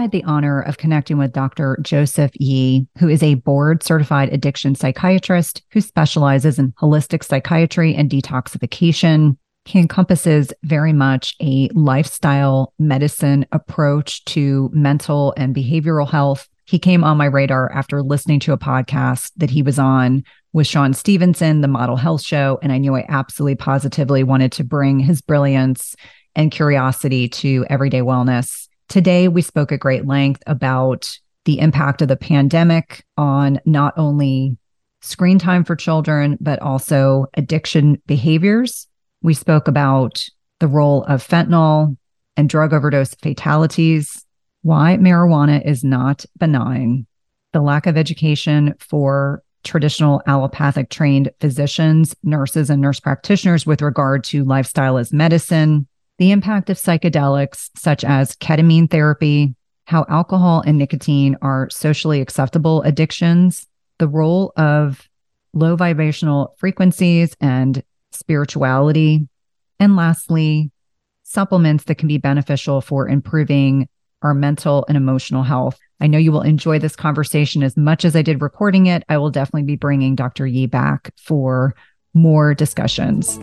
I had the honor of connecting with Dr. Joseph Yi, who is a board certified addiction psychiatrist who specializes in holistic psychiatry and detoxification. He encompasses very much a lifestyle medicine approach to mental and behavioral health. He came on my radar after listening to a podcast that he was on with Sean Stevenson, the Model Health Show. And I knew I absolutely positively wanted to bring his brilliance and curiosity to everyday wellness. Today, we spoke at great length about the impact of the pandemic on not only screen time for children, but also addiction behaviors. We spoke about the role of fentanyl and drug overdose fatalities, why marijuana is not benign, the lack of education for traditional allopathic trained physicians, nurses, and nurse practitioners with regard to lifestyle as medicine, the impact of psychedelics such as ketamine therapy, how alcohol and nicotine are socially acceptable addictions, the role of low vibrational frequencies and spirituality, and lastly, supplements that can be beneficial for improving our mental and emotional health. I know you will enjoy this conversation as much as I did recording it. I will definitely be bringing Dr. Yi back for more discussions.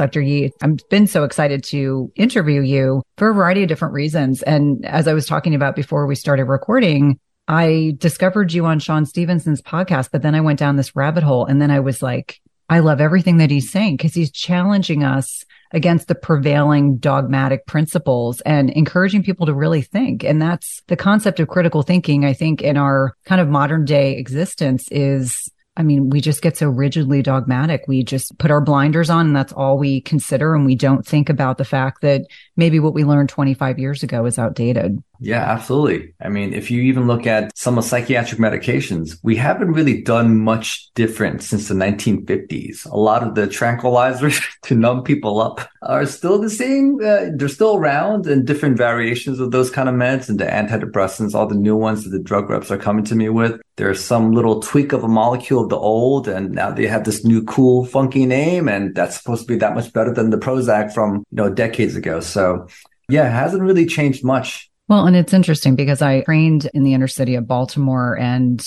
Dr. Yi. I've been so excited to interview you for a variety of different reasons. And as I was talking about before we started recording, I discovered you on Sean Stevenson's podcast, but then I went down this rabbit hole and then I was like, I love everything that he's saying because he's challenging us against the prevailing dogmatic principles and encouraging people to really think. And that's the concept of critical thinking. I think in our kind of modern day existence is I mean, we just get so rigidly dogmatic. We just put our blinders on and that's all we consider. And we don't think about the fact that maybe what we learned 25 years ago is outdated. Yeah, absolutely. I mean, if you even look at some of psychiatric medications, we haven't really done much different since the 1950s. A lot of the tranquilizers to numb people up are still the same. Uh, they're still around and different variations of those kind of meds and the antidepressants, all the new ones that the drug reps are coming to me with. There's some little tweak of a molecule of the old, and now they have this new cool, funky name, and that's supposed to be that much better than the Prozac from you know decades ago. So, yeah, it hasn't really changed much well, and it's interesting because I trained in the inner city of Baltimore and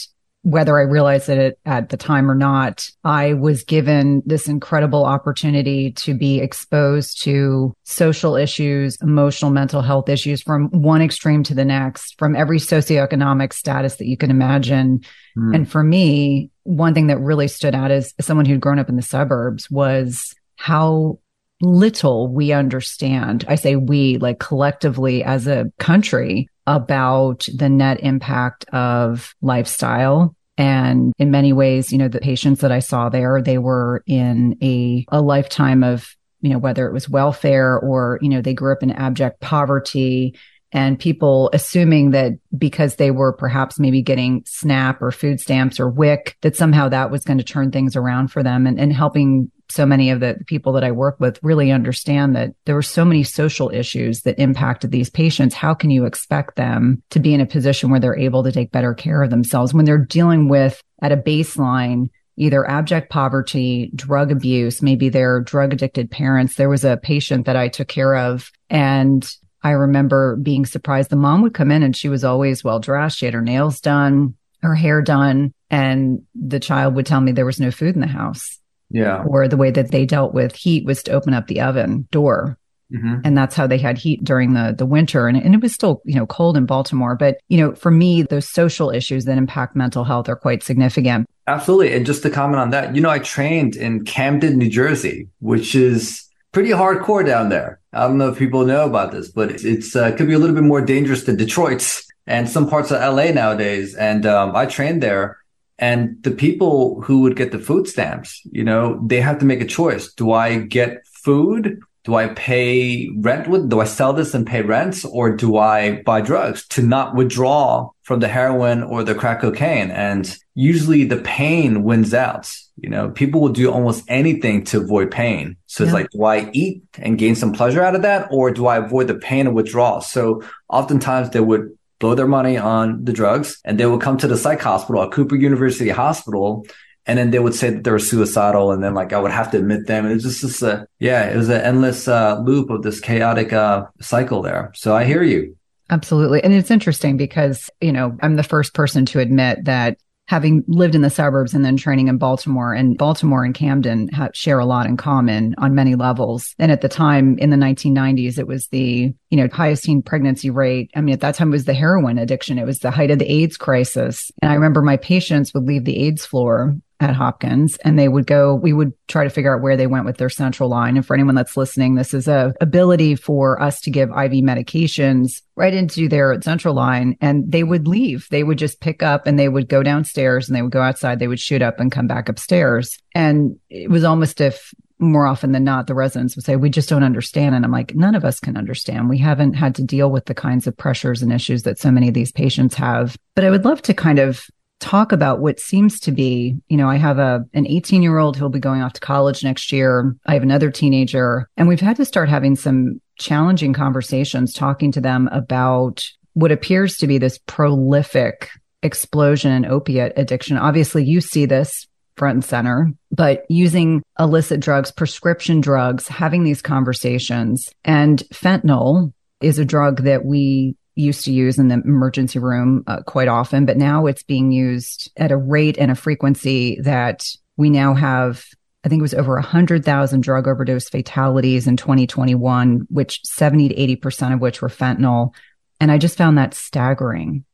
whether I realized it at the time or not, I was given this incredible opportunity to be exposed to social issues, emotional mental health issues from one extreme to the next, from every socioeconomic status that you can imagine. Mm. And for me, one thing that really stood out as someone who'd grown up in the suburbs was how little we understand. I say we, like collectively as a country, about the net impact of lifestyle. And in many ways, you know, the patients that I saw there, they were in a, a lifetime of, you know, whether it was welfare or, you know, they grew up in abject poverty and people assuming that because they were perhaps maybe getting SNAP or food stamps or WIC, that somehow that was going to turn things around for them and, and helping so many of the people that I work with really understand that there were so many social issues that impacted these patients. How can you expect them to be in a position where they're able to take better care of themselves when they're dealing with at a baseline either abject poverty, drug abuse, maybe their drug addicted parents. There was a patient that I took care of and I remember being surprised. The mom would come in and she was always well dressed. She had her nails done, her hair done. And the child would tell me there was no food in the house. Yeah. Or the way that they dealt with heat was to open up the oven door. Mm-hmm. And that's how they had heat during the the winter. And, and it was still, you know, cold in Baltimore. But, you know, for me, those social issues that impact mental health are quite significant. Absolutely. And just to comment on that, you know, I trained in Camden, New Jersey, which is pretty hardcore down there. I don't know if people know about this, but it's, uh, could be a little bit more dangerous than Detroit's and some parts of LA nowadays. And um, I trained there. And the people who would get the food stamps, you know, they have to make a choice. Do I get food do I pay rent with, do I sell this and pay rent or do I buy drugs to not withdraw from the heroin or the crack cocaine? And usually the pain wins out. You know, people will do almost anything to avoid pain. So yeah. it's like, do I eat and gain some pleasure out of that? Or do I avoid the pain and withdrawal? So oftentimes they would blow their money on the drugs and they would come to the psych hospital at Cooper University Hospital and then they would say that they were suicidal and then like i would have to admit them and it was just this uh, yeah it was an endless uh, loop of this chaotic uh, cycle there so i hear you absolutely and it's interesting because you know i'm the first person to admit that having lived in the suburbs and then training in Baltimore and Baltimore and Camden ha- share a lot in common on many levels. And at the time in the 1990s, it was the, you know, highest teen pregnancy rate. I mean, at that time it was the heroin addiction. It was the height of the AIDS crisis. And I remember my patients would leave the AIDS floor at Hopkins and they would go, we would try to figure out where they went with their central line. And for anyone that's listening, this is a ability for us to give IV medications right into their central line and they would leave. They would just pick up and they would go downstairs and they would go outside. They would shoot up and come back upstairs. And it was almost if more often than not, the residents would say, we just don't understand. And I'm like, none of us can understand. We haven't had to deal with the kinds of pressures and issues that so many of these patients have. But I would love to kind of talk about what seems to be, you know, I have a an 18 year old who'll be going off to college next year. I have another teenager, and we've had to start having some challenging conversations talking to them about what appears to be this prolific explosion in opiate addiction. Obviously, you see this front and center, but using illicit drugs, prescription drugs, having these conversations. And fentanyl is a drug that we used to use in the emergency room uh, quite often, but now it's being used at a rate and a frequency that we now have. I think it was over 100,000 drug overdose fatalities in 2021, which 70 to 80% of which were fentanyl. And I just found that staggering.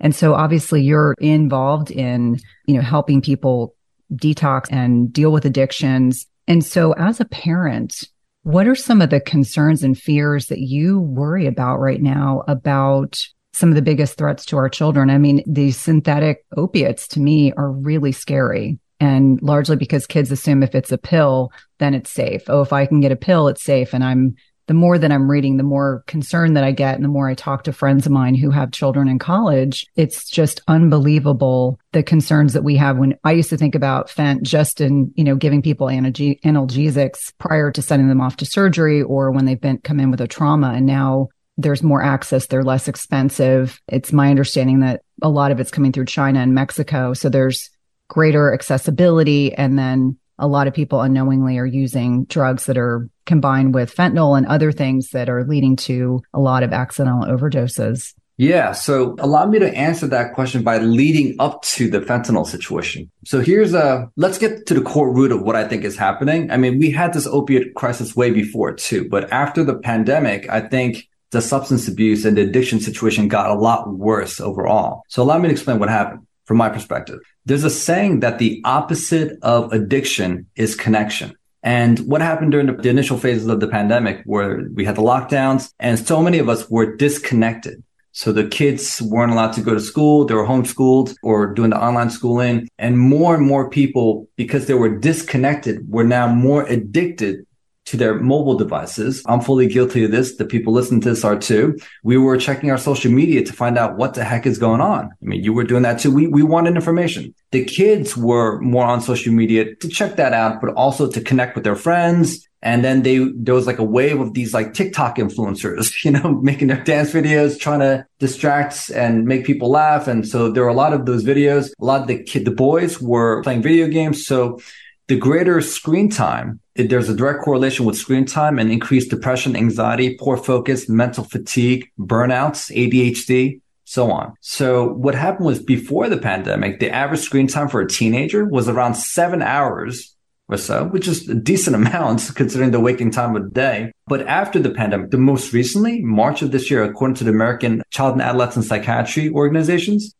And so obviously you're involved in, you know, helping people detox and deal with addictions. And so as a parent, what are some of the concerns and fears that you worry about right now about some of the biggest threats to our children? I mean, these synthetic opiates to me are really scary. And largely because kids assume if it's a pill, then it's safe. Oh, if I can get a pill, it's safe. And I'm the more that I'm reading, the more concern that I get. And the more I talk to friends of mine who have children in college, it's just unbelievable the concerns that we have when I used to think about Fent just in, you know, giving people analgesics prior to sending them off to surgery or when they've been come in with a trauma. And now there's more access. They're less expensive. It's my understanding that a lot of it's coming through China and Mexico. So there's greater accessibility. And then a lot of people unknowingly are using drugs that are combined with fentanyl and other things that are leading to a lot of accidental overdoses. Yeah. So allow me to answer that question by leading up to the fentanyl situation. So here's a, let's get to the core root of what I think is happening. I mean, we had this opiate crisis way before too, but after the pandemic, I think the substance abuse and the addiction situation got a lot worse overall. So allow me to explain what happened from my perspective. There's a saying that the opposite of addiction is connection. And what happened during the initial phases of the pandemic where we had the lockdowns and so many of us were disconnected. So the kids weren't allowed to go to school. They were homeschooled or doing the online schooling. And more and more people, because they were disconnected, were now more addicted to their mobile devices. I'm fully guilty of this. The people listening to this are too. We were checking our social media to find out what the heck is going on. I mean, you were doing that too. We, we wanted information. The kids were more on social media to check that out, but also to connect with their friends. And then they, there was like a wave of these like TikTok influencers, you know, making their dance videos, trying to distract and make people laugh. And so there were a lot of those videos. A lot of the kid, the boys were playing video games. So the greater screen time, it, there's a direct correlation with screen time and increased depression, anxiety, poor focus, mental fatigue, burnouts, ADHD, so on. So what happened was before the pandemic, the average screen time for a teenager was around seven hours or so, which is a decent amount considering the waking time of the day. But after the pandemic, the most recently, March of this year, according to the American Child and Adolescent Psychiatry organizations,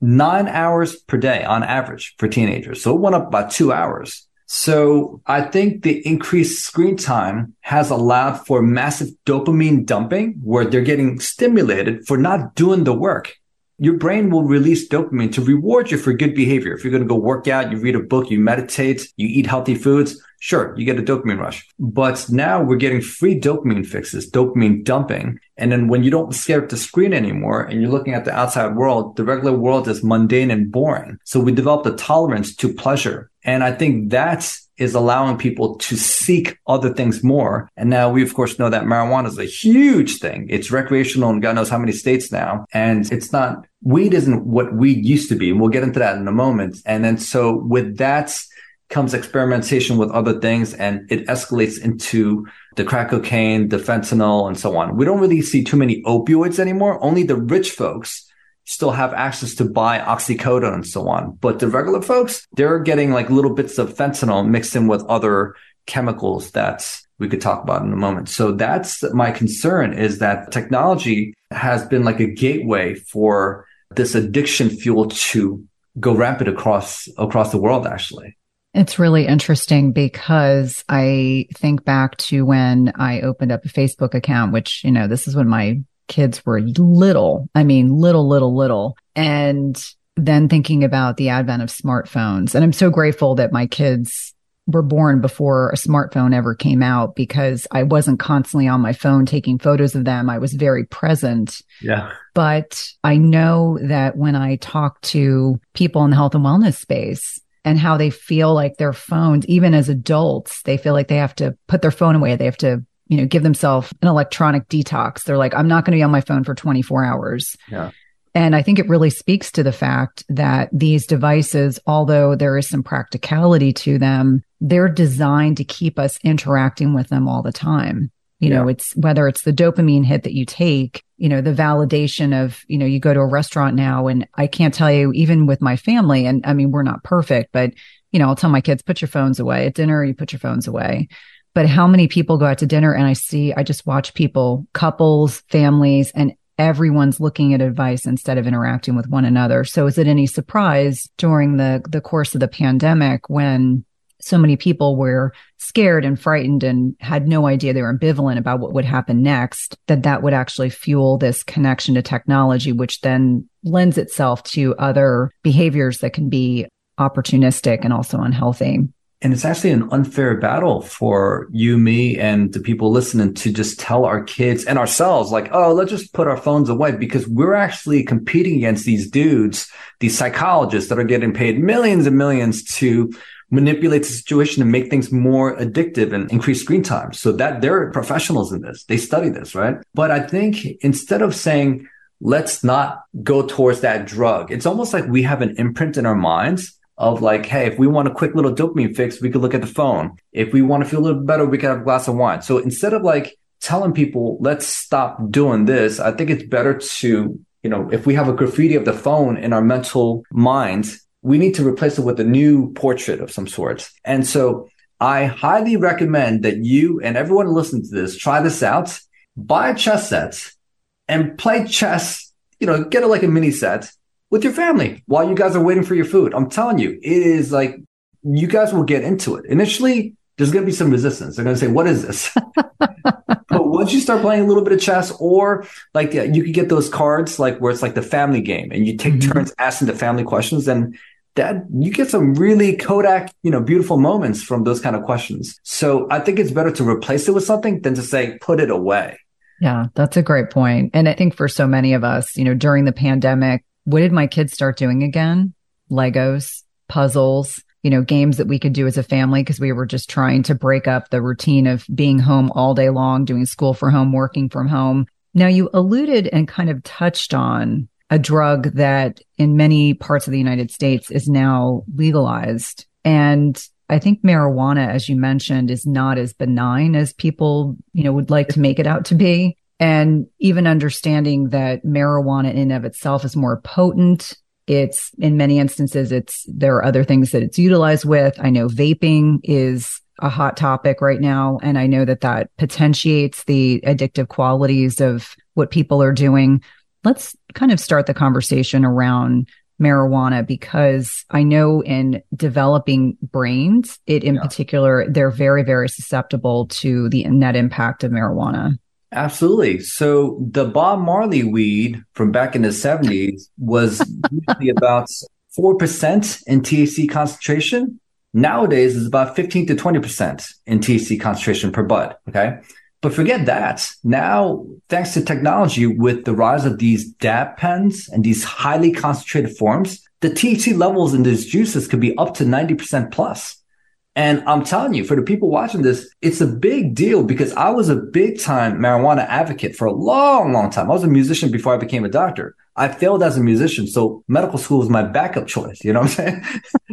nine hours per day on average for teenagers. So it went up about two hours. So I think the increased screen time has allowed for massive dopamine dumping where they're getting stimulated for not doing the work. Your brain will release dopamine to reward you for good behavior. If you're going to go work out, you read a book, you meditate, you eat healthy foods. Sure, you get a dopamine rush. But now we're getting free dopamine fixes, dopamine dumping. And then when you don't stare at the screen anymore and you're looking at the outside world, the regular world is mundane and boring. So we developed a tolerance to pleasure. And I think that is allowing people to seek other things more. And now we, of course, know that marijuana is a huge thing. It's recreational in God knows how many states now. And it's not, weed isn't what weed used to be. And we'll get into that in a moment. And then so with that comes experimentation with other things and it escalates into the crack cocaine, the fentanyl, and so on. We don't really see too many opioids anymore. Only the rich folks still have access to buy oxycodone and so on. But the regular folks, they're getting like little bits of fentanyl mixed in with other chemicals that we could talk about in a moment. So that's my concern is that technology has been like a gateway for this addiction fuel to go rampant across across the world actually. It's really interesting because I think back to when I opened up a Facebook account, which, you know, this is when my kids were little. I mean, little, little, little. And then thinking about the advent of smartphones. And I'm so grateful that my kids were born before a smartphone ever came out because I wasn't constantly on my phone taking photos of them. I was very present. Yeah. But I know that when I talk to people in the health and wellness space, and how they feel like their phones, even as adults, they feel like they have to put their phone away. They have to you know, give themselves an electronic detox. They're like, I'm not going to be on my phone for 24 hours. Yeah. And I think it really speaks to the fact that these devices, although there is some practicality to them, they're designed to keep us interacting with them all the time. You yeah. know, it's whether it's the dopamine hit that you take, you know, the validation of, you know, you go to a restaurant now and I can't tell you, even with my family, and I mean, we're not perfect, but, you know, I'll tell my kids, put your phones away at dinner, you put your phones away. But how many people go out to dinner and I see, I just watch people, couples, families, and everyone's looking at advice instead of interacting with one another. So is it any surprise during the, the course of the pandemic when so many people were scared and frightened and had no idea they were ambivalent about what would happen next, that that would actually fuel this connection to technology, which then lends itself to other behaviors that can be opportunistic and also unhealthy. And it's actually an unfair battle for you, me, and the people listening to just tell our kids and ourselves, like, oh, let's just put our phones away because we're actually competing against these dudes, these psychologists that are getting paid millions and millions to manipulate the situation and make things more addictive and increase screen time. So that they're professionals in this. They study this, right? But I think instead of saying, let's not go towards that drug, it's almost like we have an imprint in our minds of like, hey, if we want a quick little dopamine fix, we could look at the phone. If we want to feel a little better, we could have a glass of wine. So instead of like telling people, let's stop doing this, I think it's better to, you know, if we have a graffiti of the phone in our mental minds, we need to replace it with a new portrait of some sort. And so I highly recommend that you and everyone listening to this try this out, buy a chess set and play chess, you know, get it like a mini set with your family while you guys are waiting for your food. I'm telling you, it is like you guys will get into it. Initially, there's going to be some resistance. They're going to say, "What is this?" but once you start playing a little bit of chess, or like uh, you could get those cards like where it's like the family game, and you take mm-hmm. turns asking the family questions, and that you get some really Kodak, you know, beautiful moments from those kind of questions. So I think it's better to replace it with something than to say put it away. Yeah, that's a great point. And I think for so many of us, you know, during the pandemic, what did my kids start doing again? Legos, puzzles, you know, games that we could do as a family because we were just trying to break up the routine of being home all day long, doing school for home, working from home. Now, you alluded and kind of touched on a drug that in many parts of the United States is now legalized. And I think marijuana, as you mentioned, is not as benign as people, you know, would like to make it out to be. And even understanding that marijuana in of itself is more potent it's in many instances it's there are other things that it's utilized with. I know vaping is a hot topic right now and i know that that potentiates the addictive qualities of what people are doing let's kind of start the conversation around marijuana because I know in developing brains, it in yeah. particular, they're very, very susceptible to the net impact of marijuana. Absolutely. So the Bob Marley weed from back in the 70s was usually about 4% in THC concentration. nowadays is about 15 to 20% in THC concentration per bud. Okay. But forget that. Now, thanks to technology, with the rise of these dab pens and these highly concentrated forms, the THC levels in these juices could be up to 90% plus. And I'm telling you, for the people watching this, it's a big deal because I was a big time marijuana advocate for a long, long time. I was a musician before I became a doctor. I failed as a musician. So medical school was my backup choice. You know what I'm saying?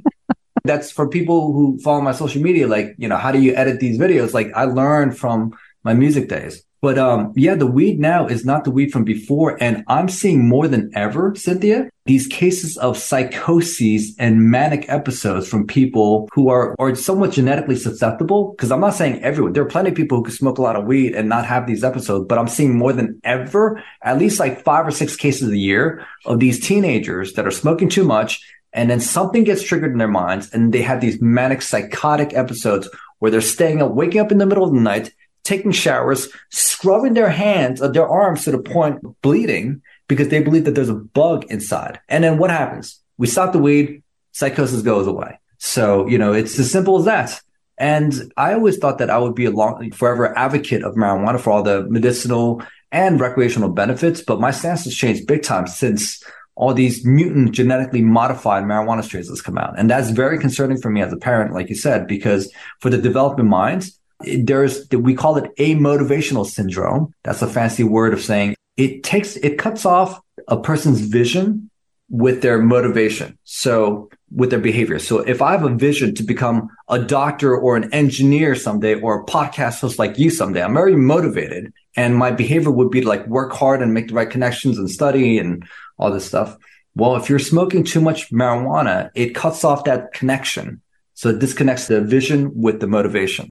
That's for people who follow my social media. Like, you know, how do you edit these videos? Like I learned from my music days. But um, yeah, the weed now is not the weed from before. And I'm seeing more than ever, Cynthia, these cases of psychoses and manic episodes from people who are, are somewhat genetically susceptible. Cause I'm not saying everyone. There are plenty of people who can smoke a lot of weed and not have these episodes, but I'm seeing more than ever, at least like five or six cases a year of these teenagers that are smoking too much. And then something gets triggered in their minds and they have these manic psychotic episodes where they're staying up, waking up in the middle of the night taking showers, scrubbing their hands or their arms to the point of bleeding because they believe that there's a bug inside. And then what happens? We stop the weed, psychosis goes away. So, you know, it's as simple as that. And I always thought that I would be a long, forever advocate of marijuana for all the medicinal and recreational benefits. But my stance has changed big time since all these mutant genetically modified marijuana strains has come out. And that's very concerning for me as a parent, like you said, because for the developing minds, there's we call it a motivational syndrome. That's a fancy word of saying it takes it cuts off a person's vision with their motivation. So with their behavior. So if I have a vision to become a doctor or an engineer someday or a podcast host like you someday, I'm very motivated and my behavior would be to like work hard and make the right connections and study and all this stuff. Well, if you're smoking too much marijuana, it cuts off that connection. So it disconnects the vision with the motivation.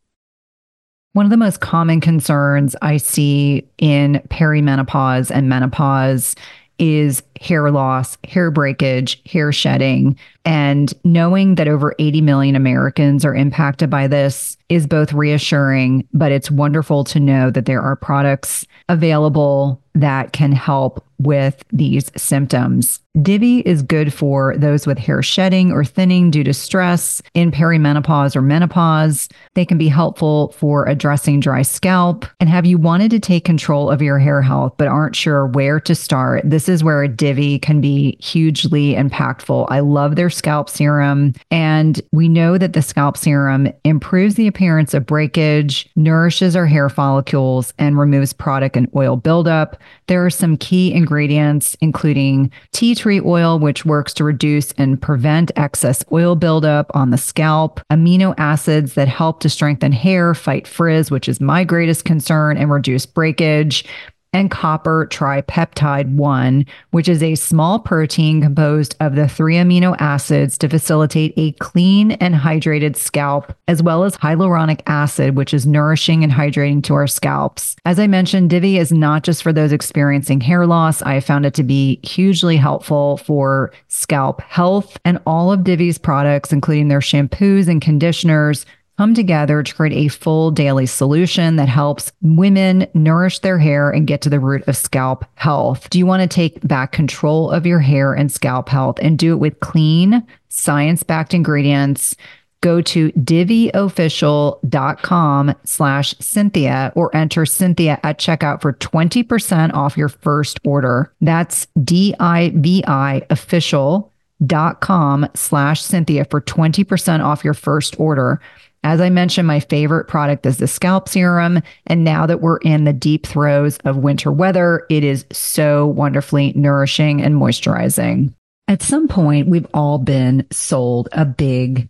One of the most common concerns I see in perimenopause and menopause is hair loss, hair breakage, hair shedding. And knowing that over 80 million Americans are impacted by this is both reassuring, but it's wonderful to know that there are products available that can help with these symptoms. Divi is good for those with hair shedding or thinning due to stress in perimenopause or menopause. They can be helpful for addressing dry scalp. And have you wanted to take control of your hair health but aren't sure where to start? This is where a Divi can be hugely impactful. I love their scalp serum. And we know that the scalp serum improves the appearance of breakage, nourishes our hair follicles, and removes product and oil buildup. There are some key ingredients, including tea tree oil, which works to reduce and prevent excess oil buildup on the scalp, amino acids that help to strengthen hair, fight frizz, which is my greatest concern, and reduce breakage and copper tripeptide 1, which is a small protein composed of the three amino acids to facilitate a clean and hydrated scalp, as well as hyaluronic acid, which is nourishing and hydrating to our scalps. As I mentioned, Divi is not just for those experiencing hair loss. I found it to be hugely helpful for scalp health, and all of Divi's products, including their shampoos and conditioners, come together to create a full daily solution that helps women nourish their hair and get to the root of scalp health. Do you want to take back control of your hair and scalp health and do it with clean, science backed ingredients? Go to diviofficial.com slash Cynthia or enter Cynthia at checkout for 20% off your first order. That's D-I-V-I official.com slash Cynthia for 20% off your first order. As I mentioned, my favorite product is the scalp serum. And now that we're in the deep throes of winter weather, it is so wonderfully nourishing and moisturizing. At some point, we've all been sold a big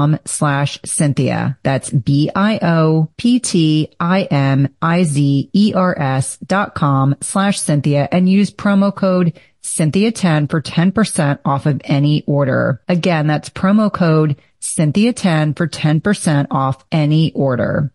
com slash Cynthia. That's B-I-O-P-T-I-M-I-Z-E-R-S dot com slash Cynthia and use promo code Cynthia 10 for 10% off of any order. Again, that's promo code Cynthia 10 for 10% off any order.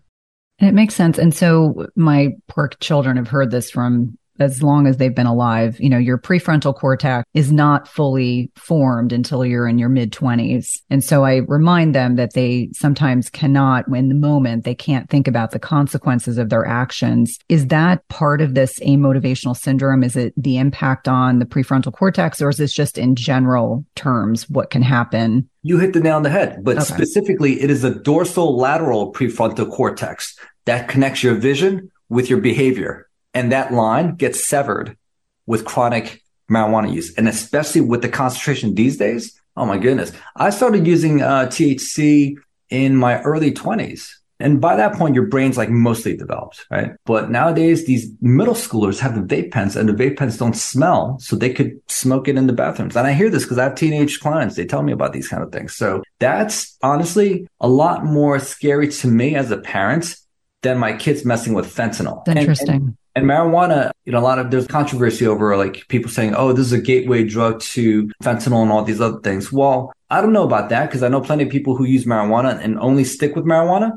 And it makes sense. And so my poor children have heard this from as long as they've been alive. You know, your prefrontal cortex is not fully formed until you're in your mid 20s. And so I remind them that they sometimes cannot, in the moment, they can't think about the consequences of their actions. Is that part of this amotivational syndrome? Is it the impact on the prefrontal cortex, or is this just in general terms what can happen? You hit the nail on the head, but okay. specifically, it is the dorsal lateral prefrontal cortex that connects your vision with your behavior. And that line gets severed with chronic marijuana use. And especially with the concentration these days. Oh my goodness. I started using uh, THC in my early 20s. And by that point, your brain's like mostly developed, right? But nowadays, these middle schoolers have the vape pens and the vape pens don't smell. So they could smoke it in the bathrooms. And I hear this because I have teenage clients. They tell me about these kind of things. So that's honestly a lot more scary to me as a parent than my kids messing with fentanyl. Interesting. And, and and marijuana, you know, a lot of there's controversy over like people saying, oh, this is a gateway drug to fentanyl and all these other things. Well, I don't know about that because I know plenty of people who use marijuana and only stick with marijuana.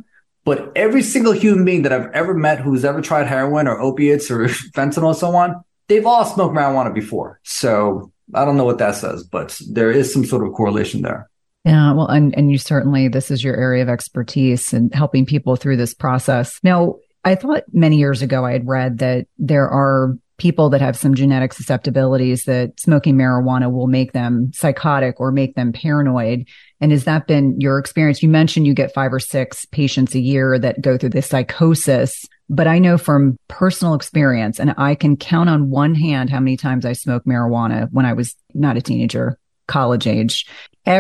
But every single human being that I've ever met who's ever tried heroin or opiates or fentanyl and so on, they've all smoked marijuana before. So I don't know what that says, but there is some sort of correlation there. Yeah, well, and, and you certainly, this is your area of expertise and helping people through this process. Now, I thought many years ago I had read that there are people that have some genetic susceptibilities that smoking marijuana will make them psychotic or make them paranoid. And has that been your experience? You mentioned you get five or six patients a year that go through this psychosis. But I know from personal experience, and I can count on one hand how many times I smoked marijuana when I was not a teenager, college age.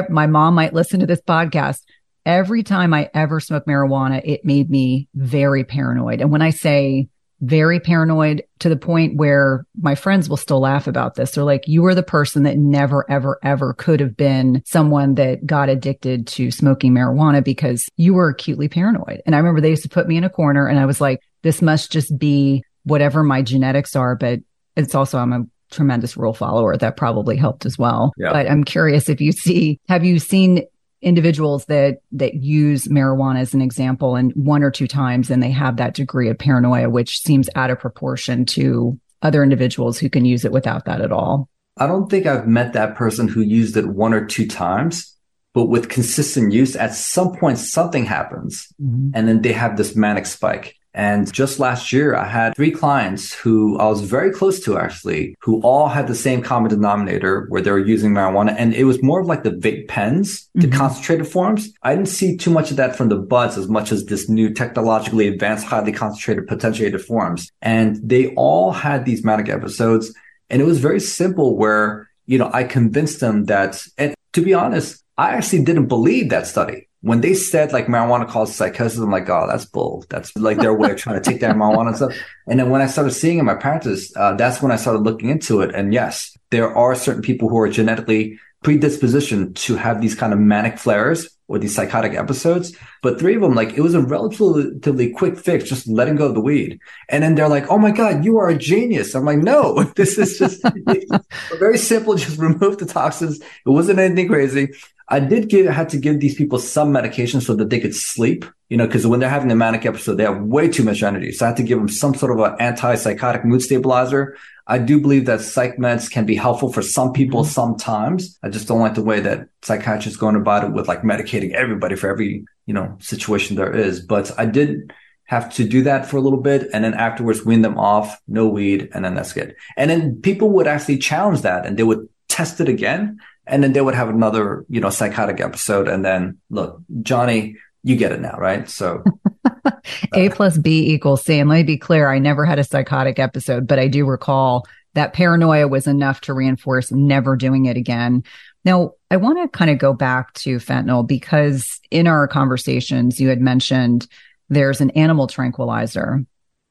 My mom might listen to this podcast every time I ever smoked marijuana, it made me very paranoid. And when I say very paranoid to the point where my friends will still laugh about this. They're like, you were the person that never, ever, ever could have been someone that got addicted to smoking marijuana because you were acutely paranoid. And I remember they used to put me in a corner and I was like, this must just be whatever my genetics are. But it's also, I'm a tremendous rule follower. That probably helped as well. Yeah. But I'm curious if you see, have you seen individuals that that use marijuana as an example and one or two times and they have that degree of paranoia which seems out of proportion to other individuals who can use it without that at all. I don't think i've met that person who used it one or two times but with consistent use at some point something happens. Mm-hmm. and then they have this manic spike and just last year, I had three clients who I was very close to actually, who all had the same common denominator where they were using marijuana. And it was more of like the vape pens, the mm-hmm. concentrated forms. I didn't see too much of that from the buds as much as this new technologically advanced, highly concentrated, potentiated forms. And they all had these manic episodes. And it was very simple where, you know, I convinced them that, and to be honest, I actually didn't believe that study when they said like marijuana causes psychosis, I'm like, oh, that's bull. That's like their way of trying to take down marijuana and stuff. And then when I started seeing in my practice, uh, that's when I started looking into it. And yes, there are certain people who are genetically predispositioned to have these kind of manic flares or these psychotic episodes. But three of them, like it was a relatively quick fix, just letting go of the weed. And then they're like, "Oh my god, you are a genius." I'm like, "No, this is just very simple. Just remove the toxins. It wasn't anything crazy." I did give, had to give these people some medication so that they could sleep, you know, because when they're having a manic episode, they have way too much energy. So I had to give them some sort of an antipsychotic mood stabilizer. I do believe that psych meds can be helpful for some people mm-hmm. sometimes. I just don't like the way that psychiatrists go about it with like medicating everybody for every, you know, situation there is. But I did have to do that for a little bit and then afterwards wean them off, no weed, and then that's good. And then people would actually challenge that and they would test it again and then they would have another, you know, psychotic episode. And then look, Johnny, you get it now, right? So A uh, plus B equals C. And let me be clear, I never had a psychotic episode, but I do recall that paranoia was enough to reinforce never doing it again. Now, I want to kind of go back to fentanyl because in our conversations, you had mentioned there's an animal tranquilizer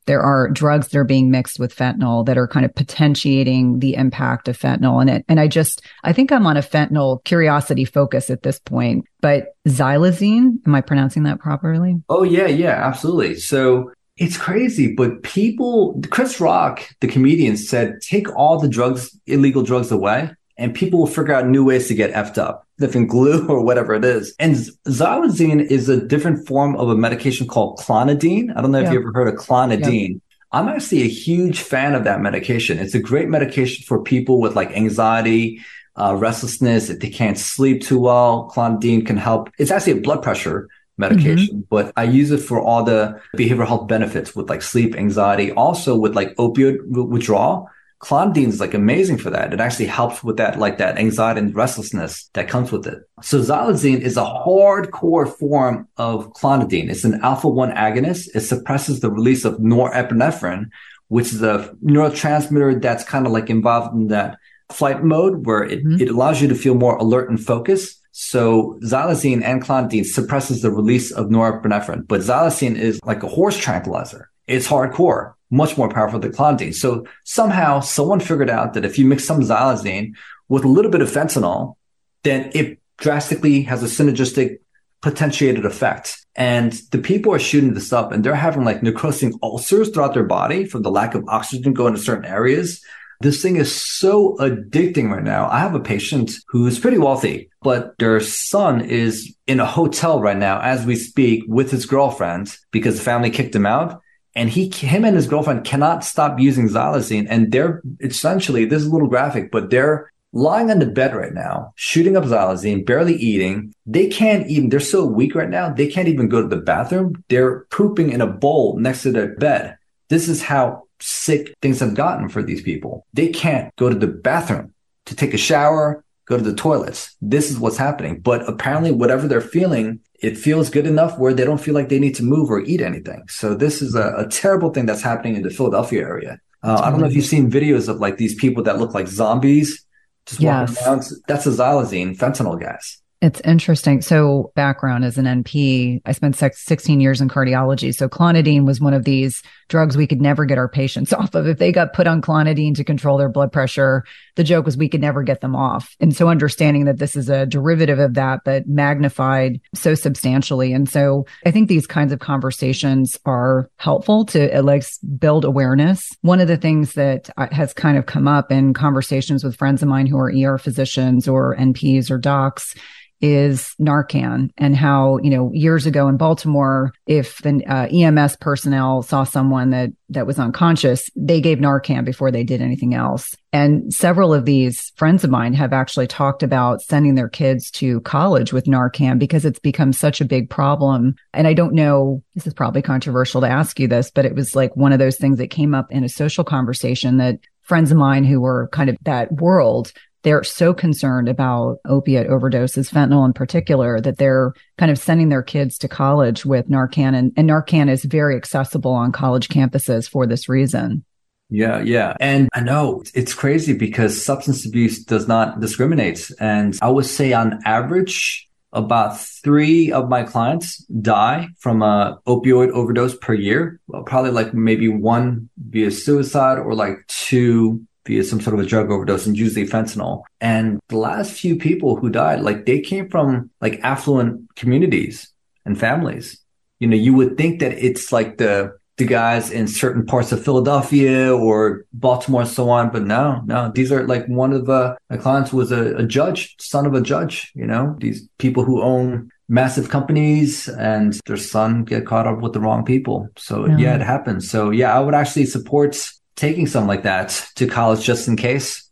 there are drugs that are being mixed with fentanyl that are kind of potentiating the impact of fentanyl in it. And I just, I think I'm on a fentanyl curiosity focus at this point, but xylazine, am I pronouncing that properly? Oh, yeah, yeah, absolutely. So it's crazy, but people, Chris Rock, the comedian said, take all the drugs, illegal drugs away and people will figure out new ways to get effed up, different glue or whatever it is. And xylazine is a different form of a medication called clonidine. I don't know yeah. if you ever heard of clonidine. Yeah. I'm actually a huge fan of that medication. It's a great medication for people with like anxiety, uh, restlessness, if they can't sleep too well. Clonidine can help. It's actually a blood pressure medication, mm-hmm. but I use it for all the behavioral health benefits with like sleep, anxiety, also with like opioid withdrawal clonidine is like amazing for that. It actually helps with that, like that anxiety and restlessness that comes with it. So xylazine is a hardcore form of clonidine. It's an alpha 1 agonist. It suppresses the release of norepinephrine, which is a neurotransmitter that's kind of like involved in that flight mode where it, mm-hmm. it allows you to feel more alert and focused. So xylazine and clonidine suppresses the release of norepinephrine, but xylazine is like a horse tranquilizer. It's hardcore much more powerful than clonidine. So somehow someone figured out that if you mix some xylazine with a little bit of fentanyl, then it drastically has a synergistic potentiated effect. And the people are shooting this up and they're having like necrosing ulcers throughout their body from the lack of oxygen going to certain areas. This thing is so addicting right now. I have a patient who's pretty wealthy, but their son is in a hotel right now as we speak with his girlfriend because the family kicked him out and he him and his girlfriend cannot stop using xylazine. And they're essentially this is a little graphic but they're lying on the bed right now shooting up xylazine barely eating. They can't even they're so weak right now they can't even go to the bathroom. They're pooping in a bowl next to their bed. This is how sick things have gotten for these people. They can't go to the bathroom to take a shower go to the toilets. This is what's happening. But apparently whatever they're feeling it feels good enough where they don't feel like they need to move or eat anything. So this is a, a terrible thing that's happening in the Philadelphia area. Uh, I don't know if you've seen videos of like these people that look like zombies just yes. walking around. That's a xylazine fentanyl gas. It's interesting. So, background as an NP, I spent 16 years in cardiology. So, clonidine was one of these drugs we could never get our patients off of. If they got put on clonidine to control their blood pressure, the joke was we could never get them off. And so, understanding that this is a derivative of that, but magnified so substantially. And so, I think these kinds of conversations are helpful to at least build awareness. One of the things that has kind of come up in conversations with friends of mine who are ER physicians or NPs or docs is Narcan and how, you know, years ago in Baltimore, if the uh, EMS personnel saw someone that, that was unconscious, they gave Narcan before they did anything else. And several of these friends of mine have actually talked about sending their kids to college with Narcan because it's become such a big problem. And I don't know, this is probably controversial to ask you this, but it was like one of those things that came up in a social conversation that friends of mine who were kind of that world they're so concerned about opiate overdoses, fentanyl in particular, that they're kind of sending their kids to college with Narcan. And, and Narcan is very accessible on college campuses for this reason. Yeah, yeah. And I know it's crazy because substance abuse does not discriminate. And I would say on average, about three of my clients die from a opioid overdose per year. Probably like maybe one via suicide or like two via some sort of a drug overdose and usually fentanyl. And the last few people who died, like they came from like affluent communities and families. You know, you would think that it's like the the guys in certain parts of Philadelphia or Baltimore, and so on. But no, no, these are like one of the my clients was a, a judge, son of a judge. You know, these people who own massive companies and their son get caught up with the wrong people. So yeah. yeah, it happens. So yeah, I would actually support taking something like that to college just in case.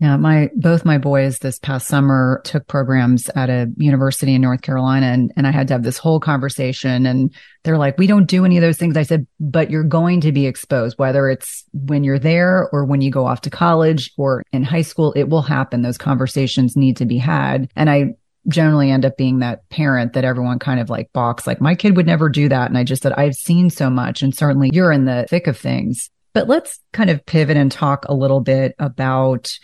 Yeah, my both my boys this past summer took programs at a university in North Carolina and, and I had to have this whole conversation and they're like, we don't do any of those things. I said, but you're going to be exposed, whether it's when you're there or when you go off to college or in high school, it will happen. Those conversations need to be had. And I generally end up being that parent that everyone kind of like box, like my kid would never do that. And I just said, I've seen so much and certainly you're in the thick of things. But let's kind of pivot and talk a little bit about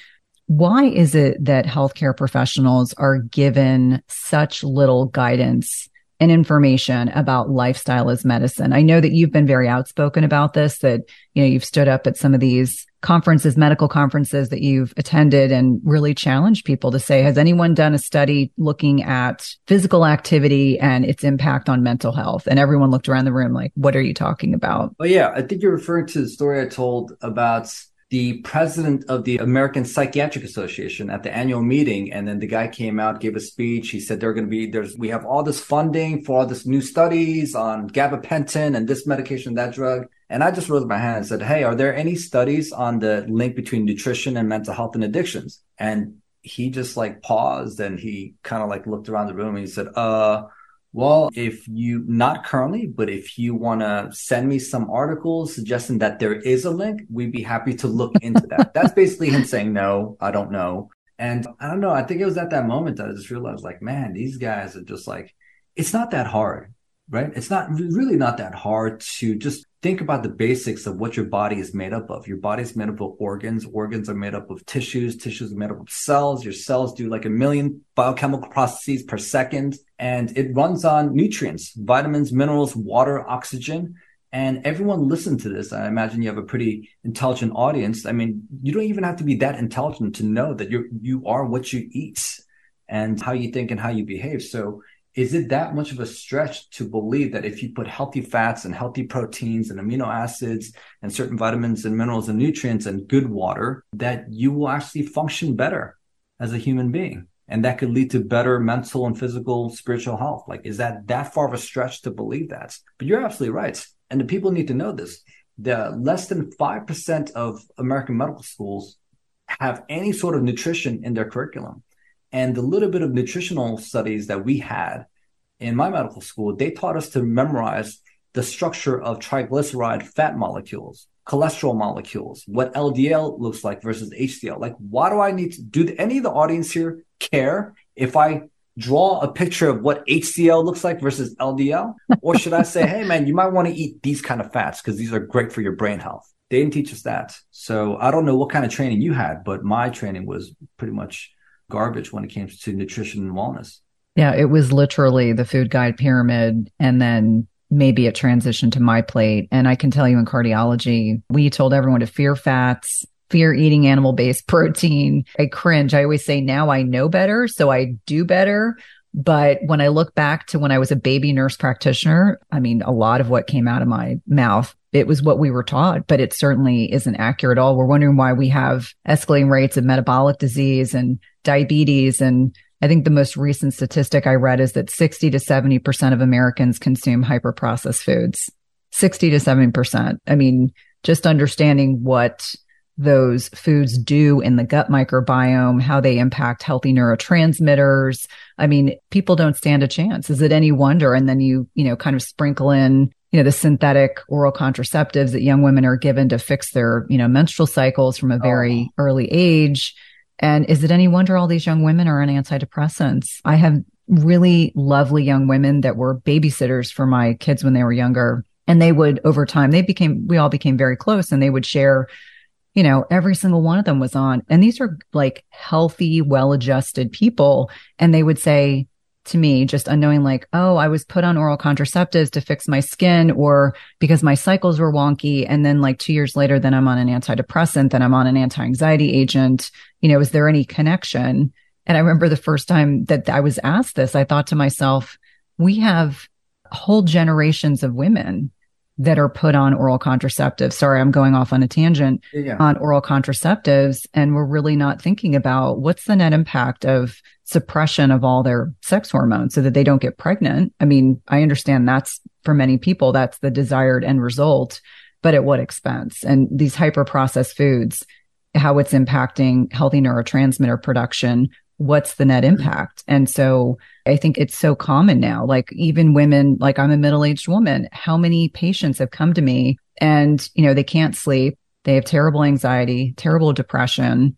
why is it that healthcare professionals are given such little guidance and information about lifestyle as medicine? I know that you've been very outspoken about this, that, you know, you've stood up at some of these conferences, medical conferences that you've attended and really challenged people to say, has anyone done a study looking at physical activity and its impact on mental health? And everyone looked around the room like, what are you talking about? Oh, yeah. I think you're referring to the story I told about the president of the American Psychiatric Association at the annual meeting. And then the guy came out, gave a speech. He said, they're going to be, there's, we have all this funding for all this new studies on gabapentin and this medication, that drug. And I just raised my hand and said, Hey, are there any studies on the link between nutrition and mental health and addictions? And he just like paused and he kind of like looked around the room and he said, uh, well, if you not currently, but if you want to send me some articles suggesting that there is a link, we'd be happy to look into that. That's basically him saying, no, I don't know. And I don't know. I think it was at that moment that I just realized, like, man, these guys are just like, it's not that hard, right? It's not really not that hard to just think about the basics of what your body is made up of. Your body is made up of organs. Organs are made up of tissues. Tissues are made up of cells. Your cells do like a million biochemical processes per second. And it runs on nutrients, vitamins, minerals, water, oxygen. And everyone listen to this. I imagine you have a pretty intelligent audience. I mean, you don't even have to be that intelligent to know that you you are what you eat and how you think and how you behave. So is it that much of a stretch to believe that if you put healthy fats and healthy proteins and amino acids and certain vitamins and minerals and nutrients and good water that you will actually function better as a human being? And that could lead to better mental and physical spiritual health. Like is that that far of a stretch to believe that? But you're absolutely right. And the people need to know this. The less than 5% of american medical schools have any sort of nutrition in their curriculum and the little bit of nutritional studies that we had in my medical school, they taught us to memorize the structure of triglyceride fat molecules, cholesterol molecules, what LDL looks like versus HDL. Like, why do I need to do any of the audience here care if I draw a picture of what HDL looks like versus LDL? Or should I say, hey, man, you might want to eat these kind of fats because these are great for your brain health? They didn't teach us that. So I don't know what kind of training you had, but my training was pretty much garbage when it came to nutrition and wellness. Yeah, it was literally the food guide pyramid and then maybe a transition to my plate. And I can tell you in cardiology, we told everyone to fear fats, fear eating animal based protein. I cringe. I always say now I know better, so I do better. But when I look back to when I was a baby nurse practitioner, I mean, a lot of what came out of my mouth, it was what we were taught, but it certainly isn't accurate at all. We're wondering why we have escalating rates of metabolic disease and diabetes. And I think the most recent statistic I read is that 60 to 70% of Americans consume hyper processed foods. 60 to 70%. I mean, just understanding what those foods do in the gut microbiome, how they impact healthy neurotransmitters. I mean, people don't stand a chance. Is it any wonder? And then you, you know, kind of sprinkle in, you know, the synthetic oral contraceptives that young women are given to fix their, you know, menstrual cycles from a very oh. early age. And is it any wonder all these young women are on antidepressants? I have really lovely young women that were babysitters for my kids when they were younger. And they would, over time, they became, we all became very close and they would share you know, every single one of them was on. And these are like healthy, well adjusted people. And they would say to me, just unknowing, like, oh, I was put on oral contraceptives to fix my skin or because my cycles were wonky. And then like two years later, then I'm on an antidepressant, then I'm on an anti anxiety agent. You know, is there any connection? And I remember the first time that I was asked this, I thought to myself, we have whole generations of women that are put on oral contraceptives. Sorry, I'm going off on a tangent Yeah. on oral contraceptives. And we're really not thinking about what's the net impact of suppression of all their sex hormones so that they don't get pregnant. I mean, I understand that's for many people, that's the desired end result, but at what expense? And these hyper processed foods, how it's impacting healthy neurotransmitter production. What's the net mm-hmm. impact? And so I think it's so common now. Like even women, like I'm a middle aged woman. How many patients have come to me and, you know, they can't sleep. They have terrible anxiety, terrible depression.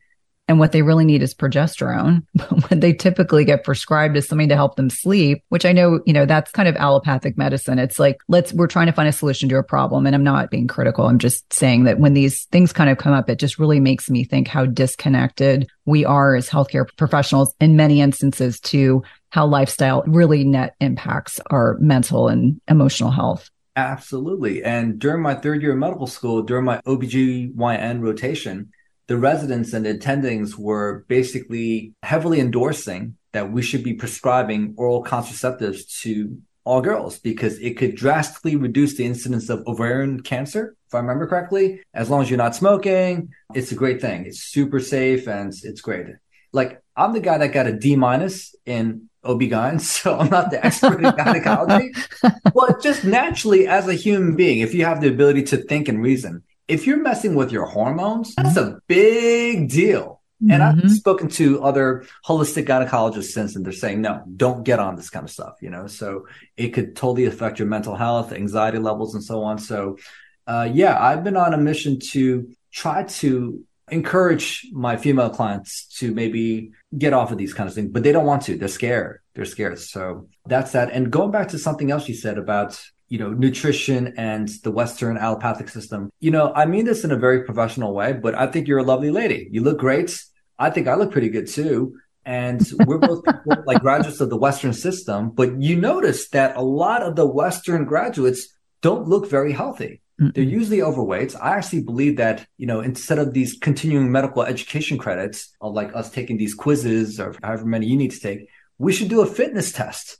And what they really need is progesterone. But what they typically get prescribed is something to help them sleep, which I know, you know, that's kind of allopathic medicine. It's like, let's, we're trying to find a solution to a problem. And I'm not being critical. I'm just saying that when these things kind of come up, it just really makes me think how disconnected we are as healthcare professionals in many instances to how lifestyle really net impacts our mental and emotional health. Absolutely. And during my third year of medical school, during my OBGYN rotation, the residents and attendings were basically heavily endorsing that we should be prescribing oral contraceptives to all girls because it could drastically reduce the incidence of ovarian cancer, if I remember correctly. As long as you're not smoking, it's a great thing. It's super safe and it's great. Like I'm the guy that got a D minus in OB-GYN, so I'm not the expert in gynecology. but just naturally, as a human being, if you have the ability to think and reason, if you're messing with your hormones, that's a big deal. And I've Mhm. spoken to other holistic gynecologists since, and they're saying, no, don't get on this kind of stuff, you know? So it could totally affect your mental health, anxiety levels, and so on. So, uh, yeah, I've been on a mission to try to encourage my female clients to maybe get off of these kind of things, but they don't want to. They're scared. They're scared. So that's that. And going back to something else you said about you know, nutrition and the Western allopathic system. You know, I mean this in a very professional way, but I think you're a lovely lady. You look great. I think I look pretty good too. And we're both people like graduates of the Western system, but you notice that a lot of the Western graduates don't look very healthy. They're usually overweight. I actually believe that, you know, instead of these continuing medical education credits of like us taking these quizzes or however many you need to take, we should do a fitness test.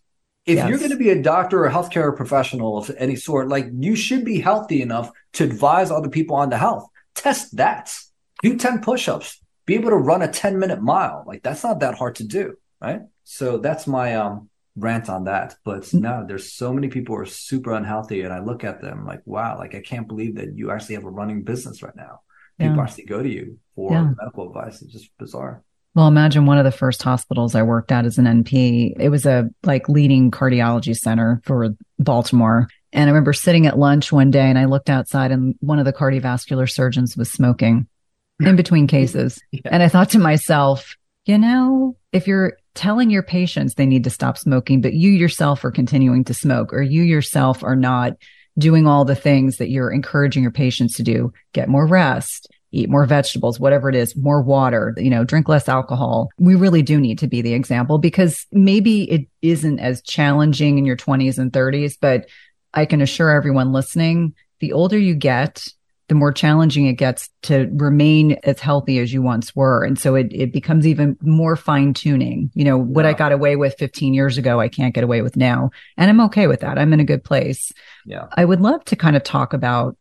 If Yes. you're going to be a doctor or a healthcare professional of any sort, like you should be healthy enough to advise other people on the health. Test that. Do 10 push-ups. Be able to run a 10 minute mile. Like that's not that hard to do. Right. So that's my um rant on that. But no, there's so many people who are super unhealthy. And I look at them like, wow, like I can't believe that you actually have a running business right now. People Yeah. actually go to you for Yeah. medical advice. It's just bizarre. Well, imagine one of the first hospitals I worked at as an NP. It was a like leading cardiology center for Baltimore. And I remember sitting at lunch one day and I looked outside and one of the cardiovascular surgeons was smoking in between cases. Yeah. And I thought to myself, you know, if you're telling your patients they need to stop smoking, but you yourself are continuing to smoke or you yourself are not doing all the things that you're encouraging your patients to do, get more rest, eat more vegetables, whatever it is, more water, you know, drink less alcohol. We really do need to be the example because maybe it isn't as challenging in your 20s and 30s, but I can assure everyone listening, the older you get, the more challenging it gets to remain as healthy as you once were. And so it, it becomes even more fine tuning. You know, what I got away with 15 years ago, I can't get away with now. And I'm okay with that. I'm in a good place. Yeah. I would love to kind of talk about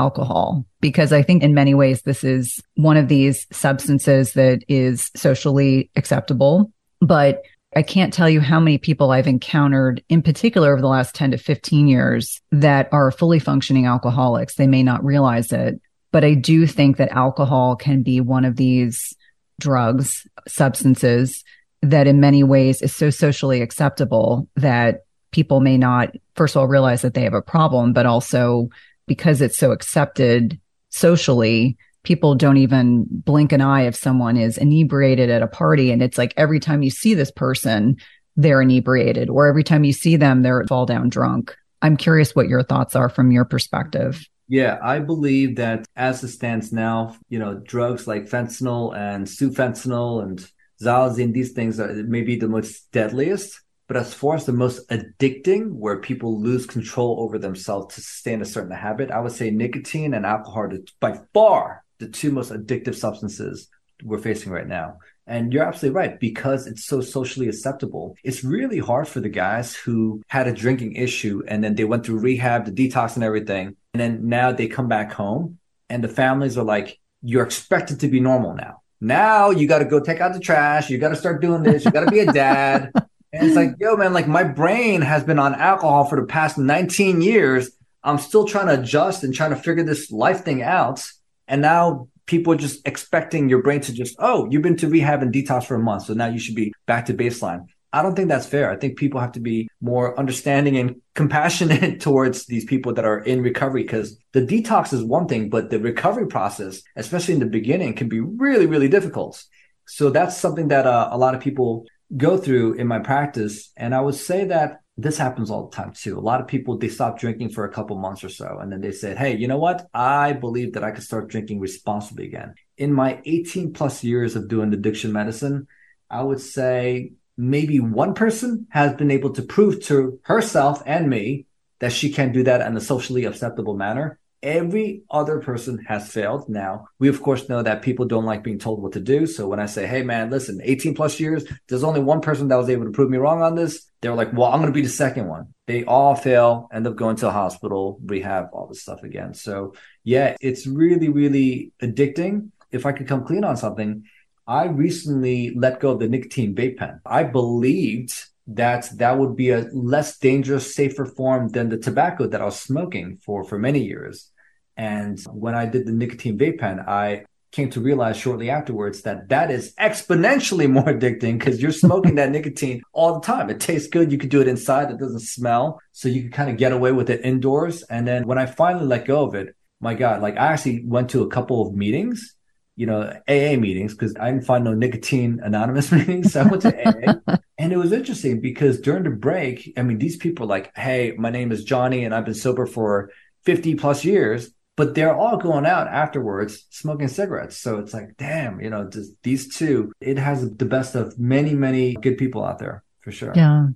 alcohol because I think in many ways this is one of these substances that is socially acceptable, but I can't tell you how many people I've encountered in particular over the last 10 to 15 years that are fully functioning alcoholics. They may not realize it, but I do think that alcohol can be one of these drugs, substances that in many ways is so socially acceptable that people may not, first of all, realize that they have a problem, but also because it's so accepted socially, people don't even blink an eye if someone is inebriated at a party. And it's like every time you see this person, they're inebriated, or every time you see them, they're fall down drunk. I'm curious what your thoughts are from your perspective. Yeah, I believe that as it stands now, you know, drugs like fentanyl and sufentanil and xylazine, these things are maybe the most deadliest. But as far as the most addicting, where people lose control over themselves to sustain a certain habit, I would say nicotine and alcohol are by far the two most addictive substances we're facing right now. And you're absolutely right. Because it's so socially acceptable, it's really hard for the guys who had a drinking issue and then they went through rehab, the detox and everything. And then now they come back home and the families are like, you're expected to be normal now. Now you got to go take out the trash. You got to start doing this. You got to be a dad. And it's like, yo, man, like my brain has been on alcohol for the past 19 years. I'm still trying to adjust and trying to figure this life thing out. And now people are just expecting your brain to just, oh, you've been to rehab and detox for a month. So now you should be back to baseline. I don't think that's fair. I think people have to be more understanding and compassionate towards these people that are in recovery because the detox is one thing, but the recovery process, especially in the beginning, can be really, really difficult. So that's something that uh, a lot of people go through in my practice. And I would say that this happens all the time too. A lot of people, they stop drinking for a couple months or so. And then they said, Hey, you know what? I believe that I could start drinking responsibly again. In my 18 plus years of doing addiction medicine, I would say maybe one person has been able to prove to herself and me that she can do that in a socially acceptable manner. Every other person has failed. Now, we of course know that people don't like being told what to do. So when I say, Hey man, listen, 18 plus years, there's only one person that was able to prove me wrong on this. They were like, well, I'm going to be the second one. They all fail, end up going to a hospital, rehab, all this stuff again. So yeah, it's really, really addicting. If I could come clean on something, I recently let go of the nicotine vape pen. I believed that that would be a less dangerous, safer form than the tobacco that I was smoking for, for many years. And when I did the nicotine vape pen, I came to realize shortly afterwards that that is exponentially more addicting because you're smoking that nicotine all the time. It tastes good. You could do it inside. It doesn't smell. So you can kind of get away with it indoors. And then when I finally let go of it, my God, like I actually went to a couple of meetings you know, AA meetings because I didn't find no nicotine anonymous meetings. So I went to AA. and it was interesting because during the break, I mean, these people are like, hey, my name is Johnny and I've been sober for 50 plus years, but they're all going out afterwards smoking cigarettes. So it's like, damn, you know, just these two, it has the best of many, many good people out there for sure. Yeah.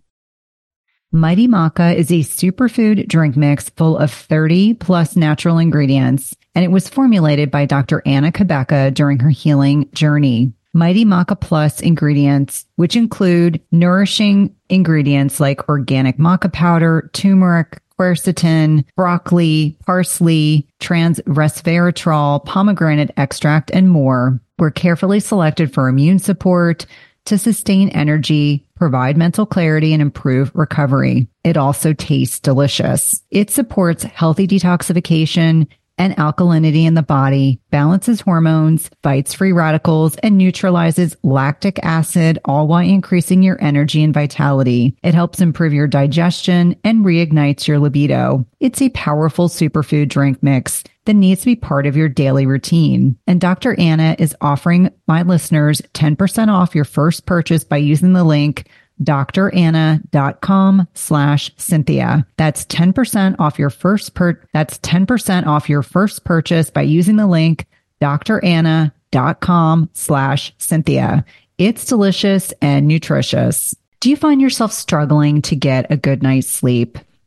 Mighty Maca is a superfood drink mix full of 30 plus natural ingredients, and it was formulated by Dr. Anna Cabeca during her healing journey. Mighty Maca Plus ingredients, which include nourishing ingredients like organic maca powder, turmeric, quercetin, broccoli, parsley, trans resveratrol, pomegranate extract, and more, were carefully selected for immune support, to sustain energy, provide mental clarity, and improve recovery. It also tastes delicious. It supports healthy detoxification and alkalinity in the body, balances hormones, fights free radicals, and neutralizes lactic acid, all while increasing your energy and vitality. It helps improve your digestion and reignites your libido. It's a powerful superfood drink mix that needs to be part of your daily routine. And Dr. Anna is offering my listeners 10% off your first purchase by using the link dranna.com slash Cynthia. That's 10% off your first per, that's 10% off your first purchase by using the link dranna.com slash Cynthia. It's delicious and nutritious. Do you find yourself struggling to get a good night's sleep?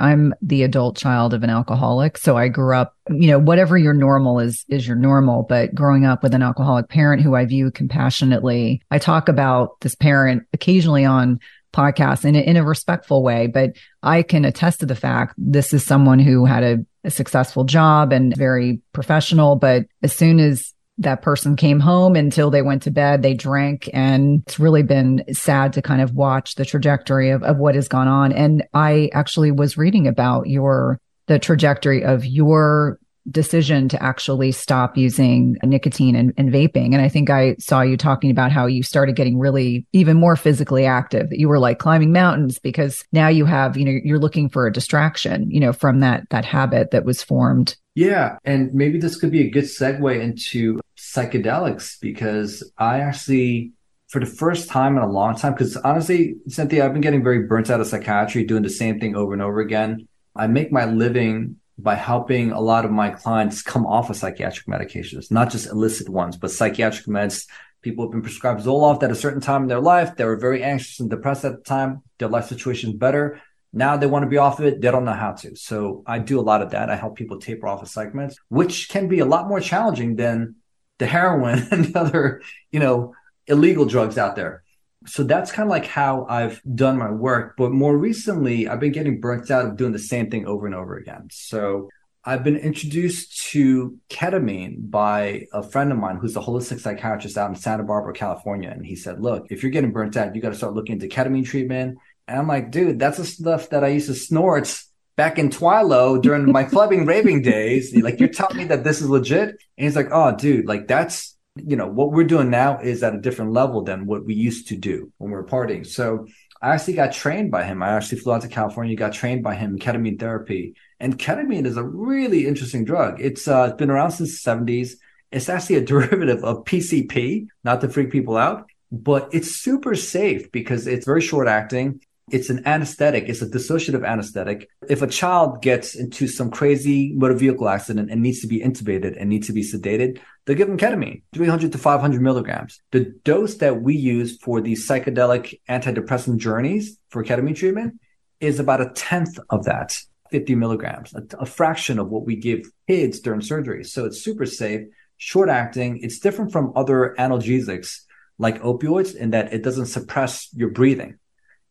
I'm the adult child of an alcoholic. So I grew up, you know, whatever your normal is, is your normal. But growing up with an alcoholic parent who I view compassionately, I talk about this parent occasionally on podcasts in a, in a respectful way, but I can attest to the fact this is someone who had a, a successful job and very professional. But as soon as that person came home until they went to bed. They drank. And it's really been sad to kind of watch the trajectory of, of what has gone on. And I actually was reading about your, the trajectory of your decision to actually stop using nicotine and, and, vaping. And I think I saw you talking about how you started getting really even more physically active, that you were like climbing mountains because now you have, you know, you're looking for a distraction, you know, from that, that habit that was formed. Yeah. And maybe this could be a good segue into psychedelics because I actually, for the first time in a long time, because honestly, Cynthia, I've been getting very burnt out of psychiatry, doing the same thing over and over again. I make my living by helping a lot of my clients come off of psychiatric medications, not just illicit ones, but psychiatric meds. People have been prescribed Zoloft at a certain time in their life. They were very anxious and depressed at the time. Their life situation is better. Now they want to be off of it. They don't know how to. So I do a lot of that. I help people taper off of psych meds, which can be a lot more challenging than the heroin and the other, you know, illegal drugs out there so that's kind of like how I've done my work. But more recently, I've been getting burnt out of doing the same thing over and over again. So I've been introduced to ketamine by a friend of mine who's a holistic psychiatrist out in Santa Barbara, California. And he said, Look, if you're getting burnt out, you got to start looking into ketamine treatment. And I'm like, dude, that's the stuff that I used to snort back in Twilo during my clubbing raving days. Like, you're telling me that this is legit? And he's like, Oh, dude, like that's you know, what we're doing now is at a different level than what we used to do when we were partying. So I actually got trained by him. I actually flew out to California, got trained by him in ketamine therapy. And ketamine is a really interesting drug. It's uh, it's been around since the 70s. It's actually a derivative of PCP, not to freak people out, but it's super safe because it's very short acting it's an anesthetic. It's a dissociative anesthetic. If a child gets into some crazy motor vehicle accident and needs to be intubated and needs to be sedated, they'll give them ketamine, 300 to 500 milligrams. The dose that we use for these psychedelic antidepressant journeys for ketamine treatment is about a tenth of that, 50 milligrams, a, a fraction of what we give kids during surgery. So it's super safe, short acting. It's different from other analgesics like opioids in that it doesn't suppress your breathing.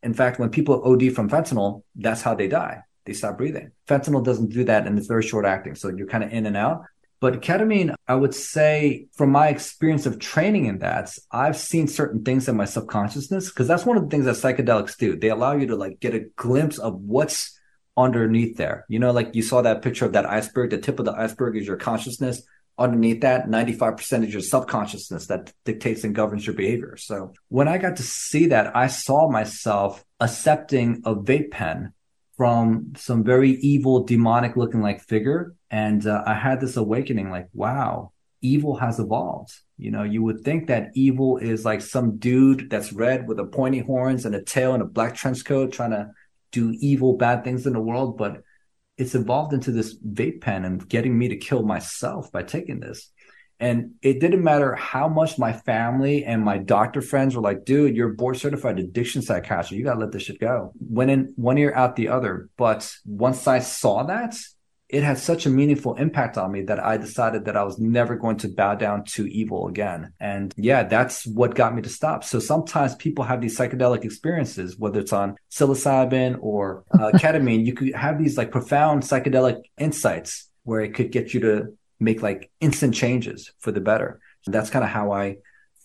In fact, when people OD from fentanyl, that's how they die. They stop breathing. Fentanyl doesn't do that and it's very short acting. So you're kind of in and out. But ketamine, I would say from my experience of training in that, I've seen certain things in my subconsciousness because that's one of the things that psychedelics do. They allow you to like get a glimpse of what's underneath there. You know, like you saw that picture of that iceberg, the tip of the iceberg is your consciousness underneath that 95% is your subconsciousness that dictates and governs your behavior. So when i got to see that i saw myself accepting a vape pen from some very evil demonic looking like figure. And uh, i had this awakening like wow evil has evolved. You know you would think that evil is like some dude that's red with a pointy horns and a tail and a black trench coat trying to do evil bad things in the world. But it's evolved into this vape pen and getting me to kill myself by taking this. And it didn't matter how much my family and my doctor friends were like, dude, you're a board certified addiction psychiatrist. You got to let this shit go. Went in one ear out the other. But once I saw that, it had such a meaningful impact on me that I decided that I was never going to bow down to evil again. And yeah, that's what got me to stop. So sometimes people have these psychedelic experiences, whether it's on psilocybin or uh, ketamine, you could have these like profound psychedelic insights where it could get you to make like instant changes for the better. So that's kind of how I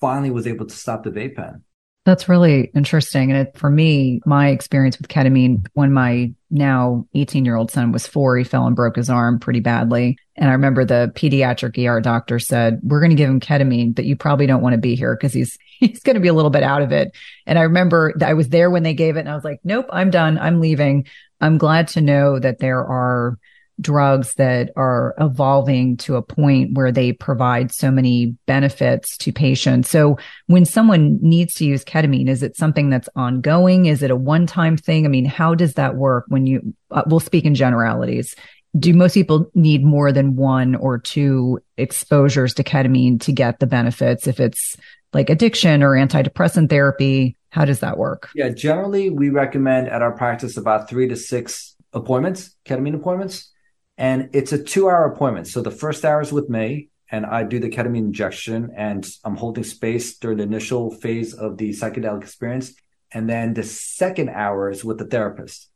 finally was able to stop the vape pen. That's really interesting. And it, for me, my experience with ketamine when my now 18 year old son was four, he fell and broke his arm pretty badly. And I remember the pediatric ER doctor said, we're going to give him ketamine, but you probably don't want to be here because he's, he's going to be a little bit out of it. And I remember I was there when they gave it and I was like, nope, I'm done. I'm leaving. I'm glad to know that there are drugs that are evolving to a point where they provide so many benefits to patients. So when someone needs to use ketamine, is it something that's ongoing? Is it a one time thing? I mean, how does that work when you, uh, we'll speak in generalities. Do most people need more than one or two exposures to ketamine to get the benefits? If it's like addiction or antidepressant therapy, how does that work? Yeah, generally we recommend at our practice about three to six appointments, ketamine appointments and it's a two hour appointment. So the first hour is with me and I do the ketamine injection and I'm holding space during the initial phase of the psychedelic experience. And then the second hour is with the therapist.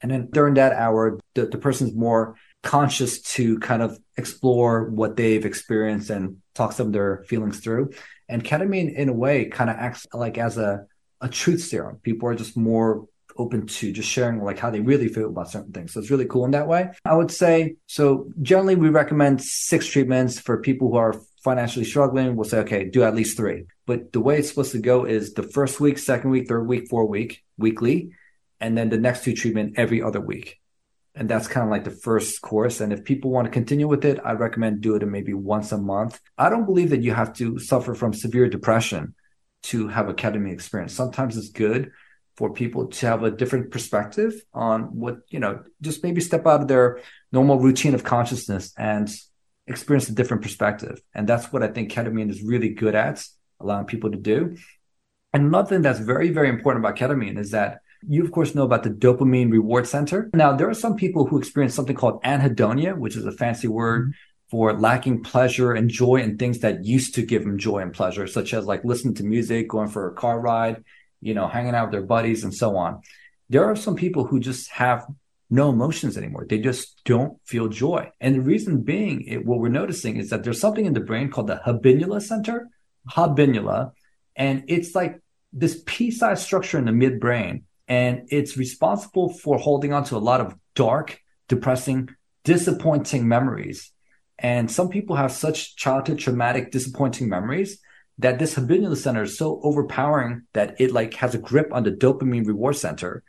And then during that hour, the, the person's more conscious to kind of explore what they've experienced and talk some of their feelings through. And ketamine, in a way, kind of acts like as a, a truth serum. People are just more open to just sharing like how they really feel about certain things. So it's really cool in that way. I would say so generally we recommend six treatments for people who are financially struggling. We'll say, okay, do at least three. But the way it's supposed to go is the first week, second week, third week, fourth week, weekly, and then the next two treatment every other week. And that's kind of like the first course. And if people want to continue with it, I recommend do it maybe once a month. I don't believe that you have to suffer from severe depression to have a ketamine experience. Sometimes it's good for people to have a different perspective on what, you know, just maybe step out of their normal routine of consciousness and experience a different perspective. And that's what I think ketamine is really good at, allowing people to do. And another thing that's very, very important about ketamine is that you, of course, know about the dopamine reward center. Now, there are some people who experience something called anhedonia, which is a fancy word mm-hmm. for lacking pleasure and joy in things that used to give them joy and pleasure, such as like listening to music, going for a car ride, you know, hanging out with their buddies and so on. There are some people who just have no emotions anymore. They just don't feel joy. And the reason being, it, what we're noticing is that there's something in the brain called the habenula center, habenula, and it's like this pea-sized structure in the midbrain, and it's responsible for holding on to a lot of dark, depressing, disappointing memories. And some people have such childhood traumatic, disappointing memories that this habenula center is so overpowering that it like has a grip on the dopamine reward center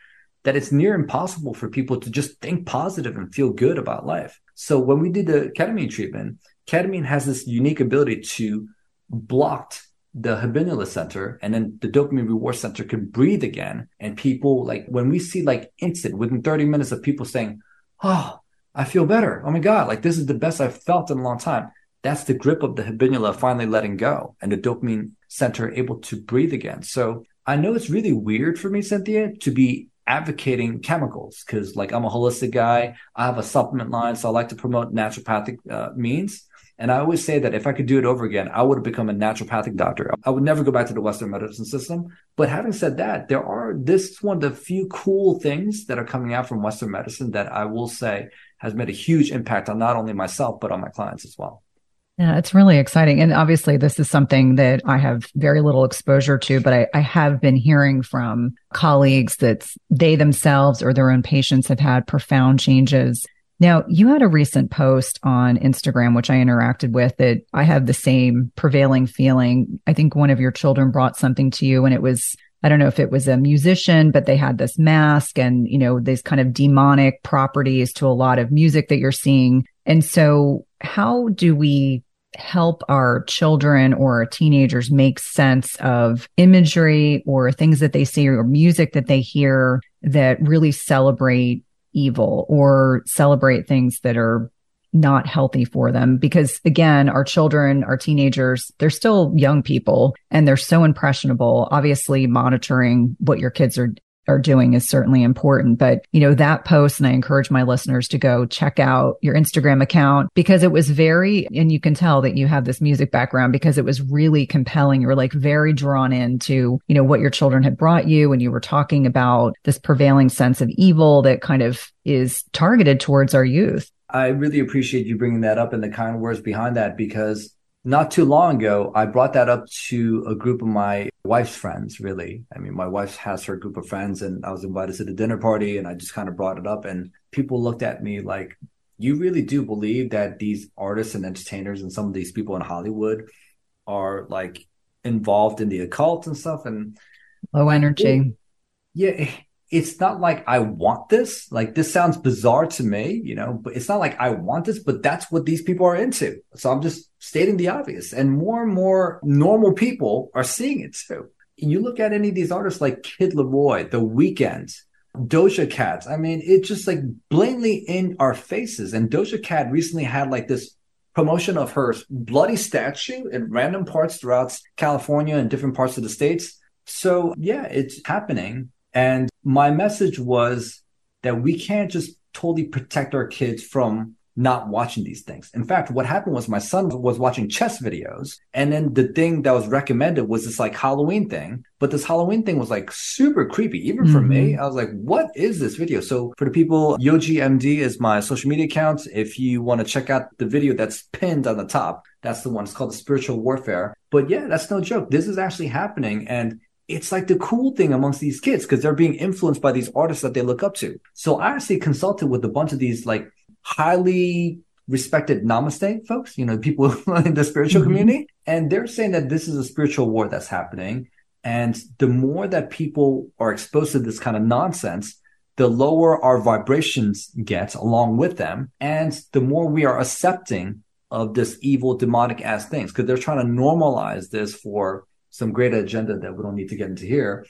that it's near impossible for people to just think positive and feel good about life. So when we did the ketamine treatment, ketamine has this unique ability to block the habenula center and then the dopamine reward center can breathe again. And people like when we see like instant within 30 minutes of people saying, Oh, I feel better. Oh my God, like this is the best I've felt in a long time that's the grip of the habenula finally letting go and the dopamine center able to breathe again. So I know it's really weird for me, Cynthia, to be advocating chemicals because like I'm a holistic guy. I have a supplement line. So I like to promote naturopathic uh, means. And I always say that if I could do it over again, I would have become a naturopathic doctor. I would never go back to the Western medicine system. But having said that, there are, this is one of the few cool things that are coming out from Western medicine that I will say has made a huge impact on not only myself, but on my clients as well. Yeah, it's really exciting. And obviously, this is something that I have very little exposure to, but I, I, have been hearing from colleagues that they themselves or their own patients have had profound changes. Now, you had a recent post on Instagram, which I interacted with, that I have the same prevailing feeling. I think one of your children brought something to you, and it was I don't know if it was a musician, but they had this mask and, you know, these kind of demonic properties to a lot of music that you're seeing. And so how do we help our children or our teenagers make sense of imagery or things that they see or music that they hear that really celebrate evil or celebrate things that are not healthy for them. Because again our children our teenagers they're still young people and they're so impressionable. Obviously monitoring what your kids are are doing is certainly important. But, you know, that post, and I encourage my listeners to go check out your Instagram account because it was very, and you can tell that you have this music background because it was really compelling. You were like very drawn into, you know, what your children had brought you. And you were talking about this prevailing sense of evil that kind of is targeted towards our youth. I really appreciate you bringing that up and the kind words behind that because not too long ago, I brought that up to a group of my wife's friends, really. I mean, my wife has her group of friends, and I was invited to the dinner party, and I just kind of brought it up. And people looked at me like, You really do believe that these artists and entertainers and some of these people in Hollywood are like involved in the occult and stuff? And low energy. Yeah, it's not like I want this. Like this sounds bizarre to me, you know, but it's not like I want this, but that's what these people are into. So I'm just stating the obvious. And more and more normal people are seeing it too. You look at any of these artists like Kid LAROI, The Weeknd, Doja Cat. I mean, it's just like blatantly in our faces. And Doja Cat recently had like this promotion of her bloody statue in random parts throughout California and different parts of the states. So yeah, it's happening. And my message was that we can't just totally protect our kids from not watching these things. In fact, what happened was my son was watching chess videos and then the thing that was recommended was this like Halloween thing, but this Halloween thing was like super creepy. Even for mm-hmm. me, I was like, what is this video? So for the people, Yogi MD is my social media account. If you want to check out the video that's pinned on the top, that's the one. It's called the spiritual warfare. But yeah, that's no joke. This is actually happening. And it's like the cool thing amongst these kids because they're being influenced by these artists that they look up to. So I actually consulted with a bunch of these like highly respected namaste folks, you know, people in the spiritual mm-hmm. community. And they're saying that this is a spiritual war that's happening. And the more that people are exposed to this kind of nonsense, the lower our vibrations get along with them. And the more we are accepting of this evil demonic ass things because they're trying to normalize this for some great agenda that we don't need to get into here.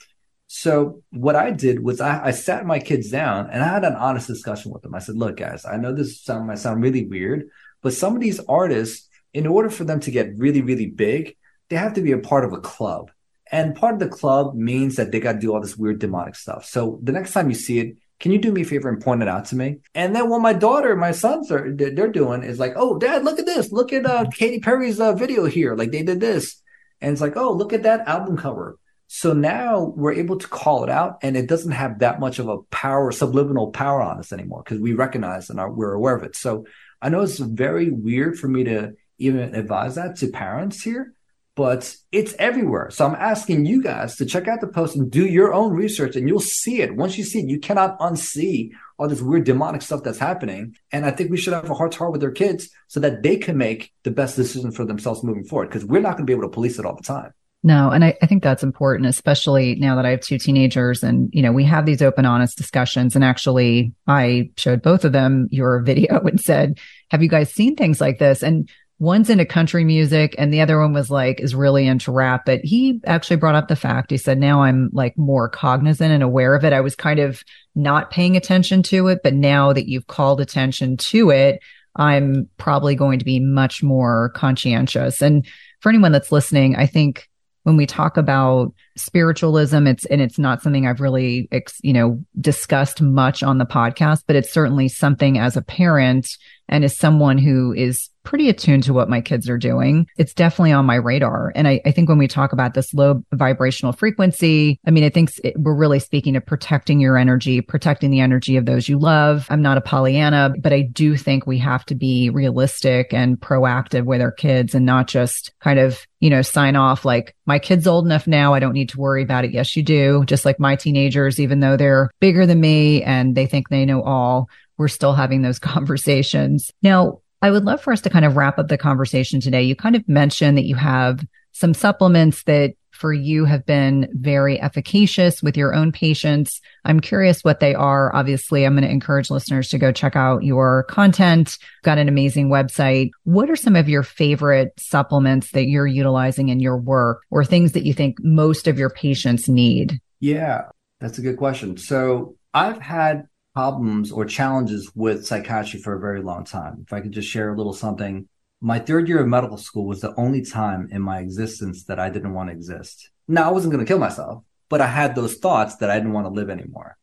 So what I did was I, I, sat my kids down and I had an honest discussion with them. I said, look, guys, I know this sound, might sound really weird, but some of these artists, in order for them to get really, really big, they have to be a part of a club. And part of the club means that they got to do all this weird demonic stuff. So the next time you see it, can you do me a favor and point it out to me? And then what my daughter, my sons are they're doing is like, oh, dad, look at this. Look at uh, Katy Perry's uh, video here. Like they did this. And it's like, oh, look at that album cover. So now we're able to call it out and it doesn't have that much of a power, subliminal power on us anymore because we recognize and are, we're aware of it. So I know it's very weird for me to even advise that to parents here, but it's everywhere. So I'm asking you guys to check out the post and do your own research and you'll see it. Once you see it, you cannot unsee all this weird demonic stuff that's happening. And I think we should have a heart to heart with their kids so that they can make the best decision for themselves moving forward because we're not going to be able to police it all the time. No, and I, I, think that's important, especially now that I have two teenagers and, you know, we have these open, honest discussions. And actually, I showed both of them your video and said, have you guys seen things like this? And one's into country music and the other one was like is really into rap but he actually brought up the fact he said now i'm like more cognizant and aware of it. I was kind of not paying attention to it but now that you've called attention to it i'm probably going to be much more conscientious. And for anyone that's listening i think when we talk about spiritualism it's and it's not something i've really you know discussed much on the podcast but it's certainly something as a parent and as someone who is pretty attuned to what my kids are doing. It's definitely on my radar. And I, I think when we talk about this low vibrational frequency, I mean, I think it, we're really speaking to protecting your energy, protecting the energy of those you love. I'm not a Pollyanna, but I do think we have to be realistic and proactive with our kids and not just kind of, you know, sign off like my kid's old enough now. I don't need to worry about it. Yes, you do. Just like my teenagers, even though they're bigger than me and they think they know all we're still having those conversations. Now, I would love for us to kind of wrap up the conversation today. You kind of mentioned that you have some supplements that for you have been very efficacious with your own patients. I'm curious what they are. Obviously, I'm going to encourage listeners to go check out your content. Got an amazing website. What are some of your favorite supplements that you're utilizing in your work or things that you think most of your patients need? Yeah, that's a good question. So I've had problems or challenges with psychiatry for a very long time. If I could just share a little something, my third year of medical school was the only time in my existence that I didn't want to exist. Now, I wasn't going to kill myself, but I had those thoughts that I didn't want to live anymore.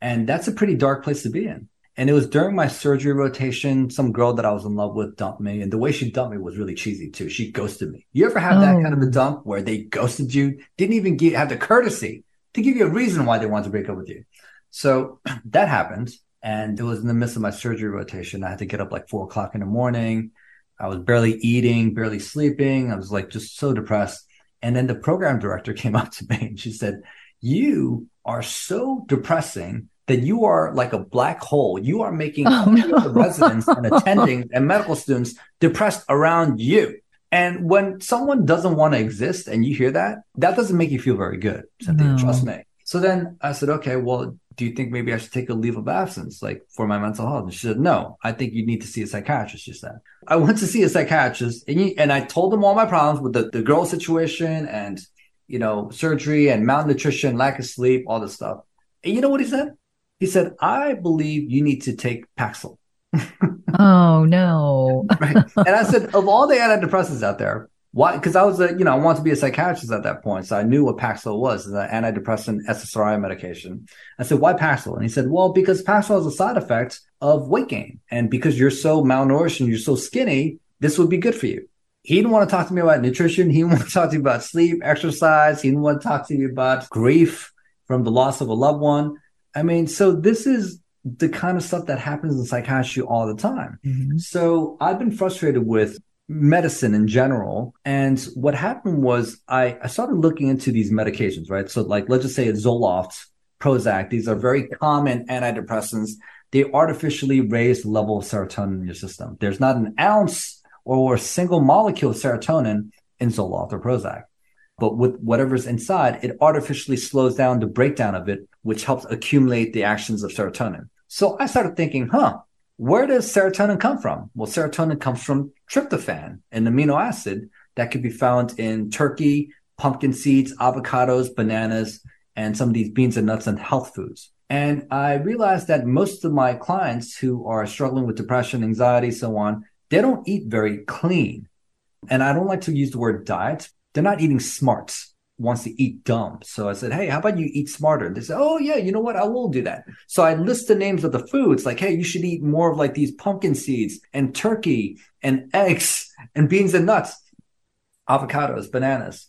And that's a pretty dark place to be in. And it was during my surgery rotation, some girl that I was in love with dumped me. And the way she dumped me was really cheesy too. She ghosted me. You ever have oh. that kind of a oh. dump where they ghosted you, didn't even get, have the courtesy to give you a reason why they wanted to break up with you? So that happened. And it was in the midst of my surgery rotation. I had to get up like four o'clock in the morning. I was barely eating, barely sleeping. I was like just so depressed. And then the program director came up to me and she said, You are so depressing that you are like a black hole. You are making oh, no. the residents and attending and medical students depressed around you. And when someone doesn't want to exist and you hear that, that doesn't make you feel very good. Cynthia, no. trust me. So then I said, okay, well, do you think maybe I should take a leave of absence, like for my mental health? And she said, no, I think you need to see a psychiatrist. She said, I went to see a psychiatrist and, he, and I told him all my problems with the, the girl situation and, you know, surgery and malnutrition, lack of sleep, all this stuff. And you know what he said? He said, I believe you need to take Paxil. oh no. right. And I said, of all the antidepressants out there, why? Because I was a, you know, I wanted to be a psychiatrist at that point. So I knew what Paxil was, an antidepressant SSRI medication. I said, why Paxil? And he said, well, because Paxil has a side effect of weight gain. And because you're so malnourished and you're so skinny, this would be good for you. He didn't want to talk to me about nutrition. He didn't want to talk to me about sleep, exercise. He didn't want to talk to me about grief from the loss of a loved one. I mean, so this is the kind of stuff that happens in psychiatry all the time. Mm-hmm. So I've been frustrated with medicine in general. And what happened was I, I started looking into these medications, right? So like, let's just say it's Zoloft, Prozac. These are very common antidepressants. They artificially raise the level of serotonin in your system. There's not an ounce or a single molecule of serotonin in Zoloft or Prozac. But with whatever's inside, it artificially slows down the breakdown of it, which helps accumulate the actions of serotonin. So I started thinking, huh, where does serotonin come from? Well, serotonin comes from tryptophan, an amino acid that can be found in turkey, pumpkin seeds, avocados, bananas, and some of these beans and nuts and health foods. And I realized that most of my clients who are struggling with depression, anxiety, so on, they don't eat very clean. And I don't like to use the word diet. They're not eating smarts wants to eat dumb. So I said, Hey, how about you eat smarter? And They said, Oh yeah, you know what? I will do that. So I list the names of the foods like, Hey, you should eat more of like these pumpkin seeds and turkey and eggs and beans and nuts, avocados, bananas.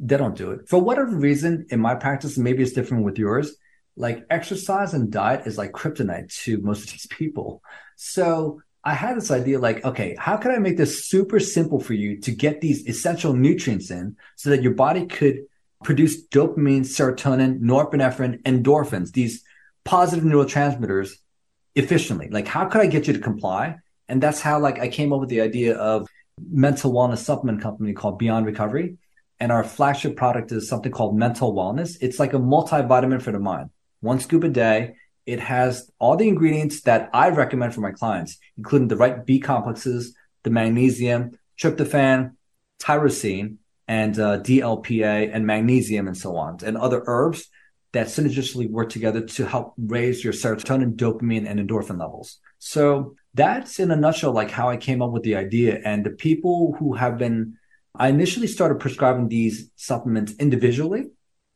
They don't do it for whatever reason in my practice. Maybe it's different with yours. Like exercise and diet is like kryptonite to most of these people. So I had this idea like, okay, how can I make this super simple for you to get these essential nutrients in so that your body could produce dopamine, serotonin, norepinephrine, endorphins, these positive neurotransmitters efficiently? Like, how could I get you to comply? And that's how like I came up with the idea of mental wellness supplement company called Beyond Recovery. And our flagship product is something called Mental Wellness. It's like a multivitamin for the mind. One scoop a day it has all the ingredients that I recommend for my clients, including the right B complexes, the magnesium, tryptophan, tyrosine, and uh, DLPA, and magnesium, and so on, and other herbs that synergistically work together to help raise your serotonin, dopamine, and endorphin levels. So that's in a nutshell, like how I came up with the idea. And the people who have been, I initially started prescribing these supplements individually,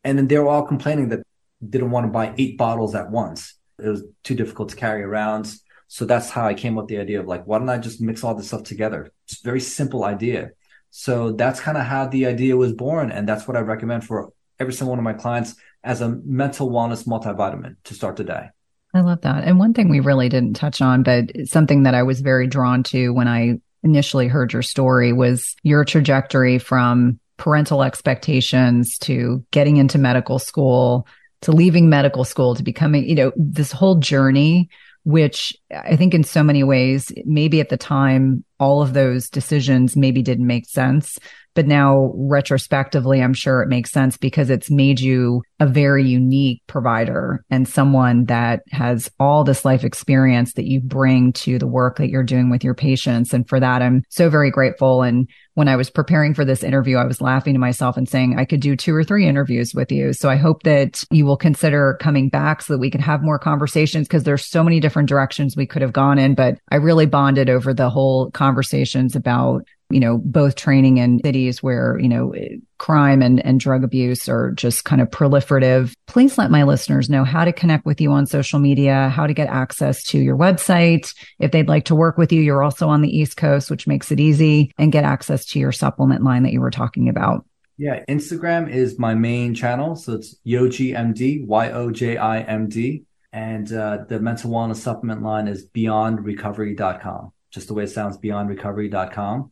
and then they were all complaining that didn't want to buy eight bottles at once it was too difficult to carry around. So that's how I came up with the idea of like, why don't I just mix all this stuff together? It's a very simple idea. So that's kind of how the idea was born. And that's what I recommend for every single one of my clients as a mental wellness multivitamin to start the day. I love that. And one thing we really didn't touch on, but something that I was very drawn to when I initially heard your story was your trajectory from parental expectations to getting into medical school to leaving medical school to becoming, you know, this whole journey, which I think in so many ways, maybe at the time, all of those decisions maybe didn't make sense. But now retrospectively, I'm sure it makes sense because it's made you a very unique provider and someone that has all this life experience that you bring to the work that you're doing with your patients. And for that, I'm so very grateful. And when I was preparing for this interview, I was laughing to myself and saying I could do two or three interviews with you. So I hope that you will consider coming back so that we can have more conversations because there's so many different directions we could have gone in. But I really bonded over the whole conversations about you know, both training in cities where, you know, crime and, and drug abuse are just kind of proliferative. Please let my listeners know how to connect with you on social media, how to get access to your website. If they'd like to work with you, you're also on the East Coast, which makes it easy and get access to your supplement line that you were talking about. Yeah, Instagram is my main channel. So it's Yoji MD, Y O J I M D. And uh, the mental wellness supplement line is beyondrecovery.com. just the way it sounds, beyondrecovery.com.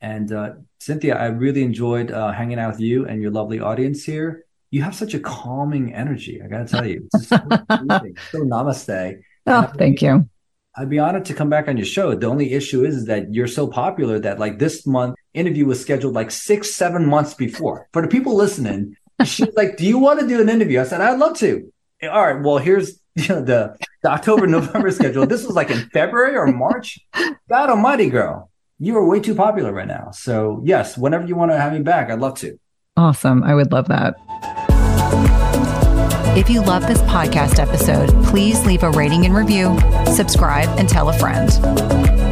And uh, Cynthia, I really enjoyed uh, hanging out with you and your lovely audience here. You have such a calming energy. I got to tell you, it's so, so namaste. Oh, thank you. I'd be honored to come back on your show. The only issue is that you're so popular that like this month interview was scheduled like six, seven months before. For the people listening, she's like, "Do you want to do an interview?" I said, "I'd love to." All right. Well, here's you know, the, the October November schedule. This was like in February or March. God Almighty, girl, you are way too popular right now. So yes, whenever you want to have me back, I'd love to. Awesome. I would love that. If you love this podcast episode, please leave a rating and review, subscribe, and tell a friend.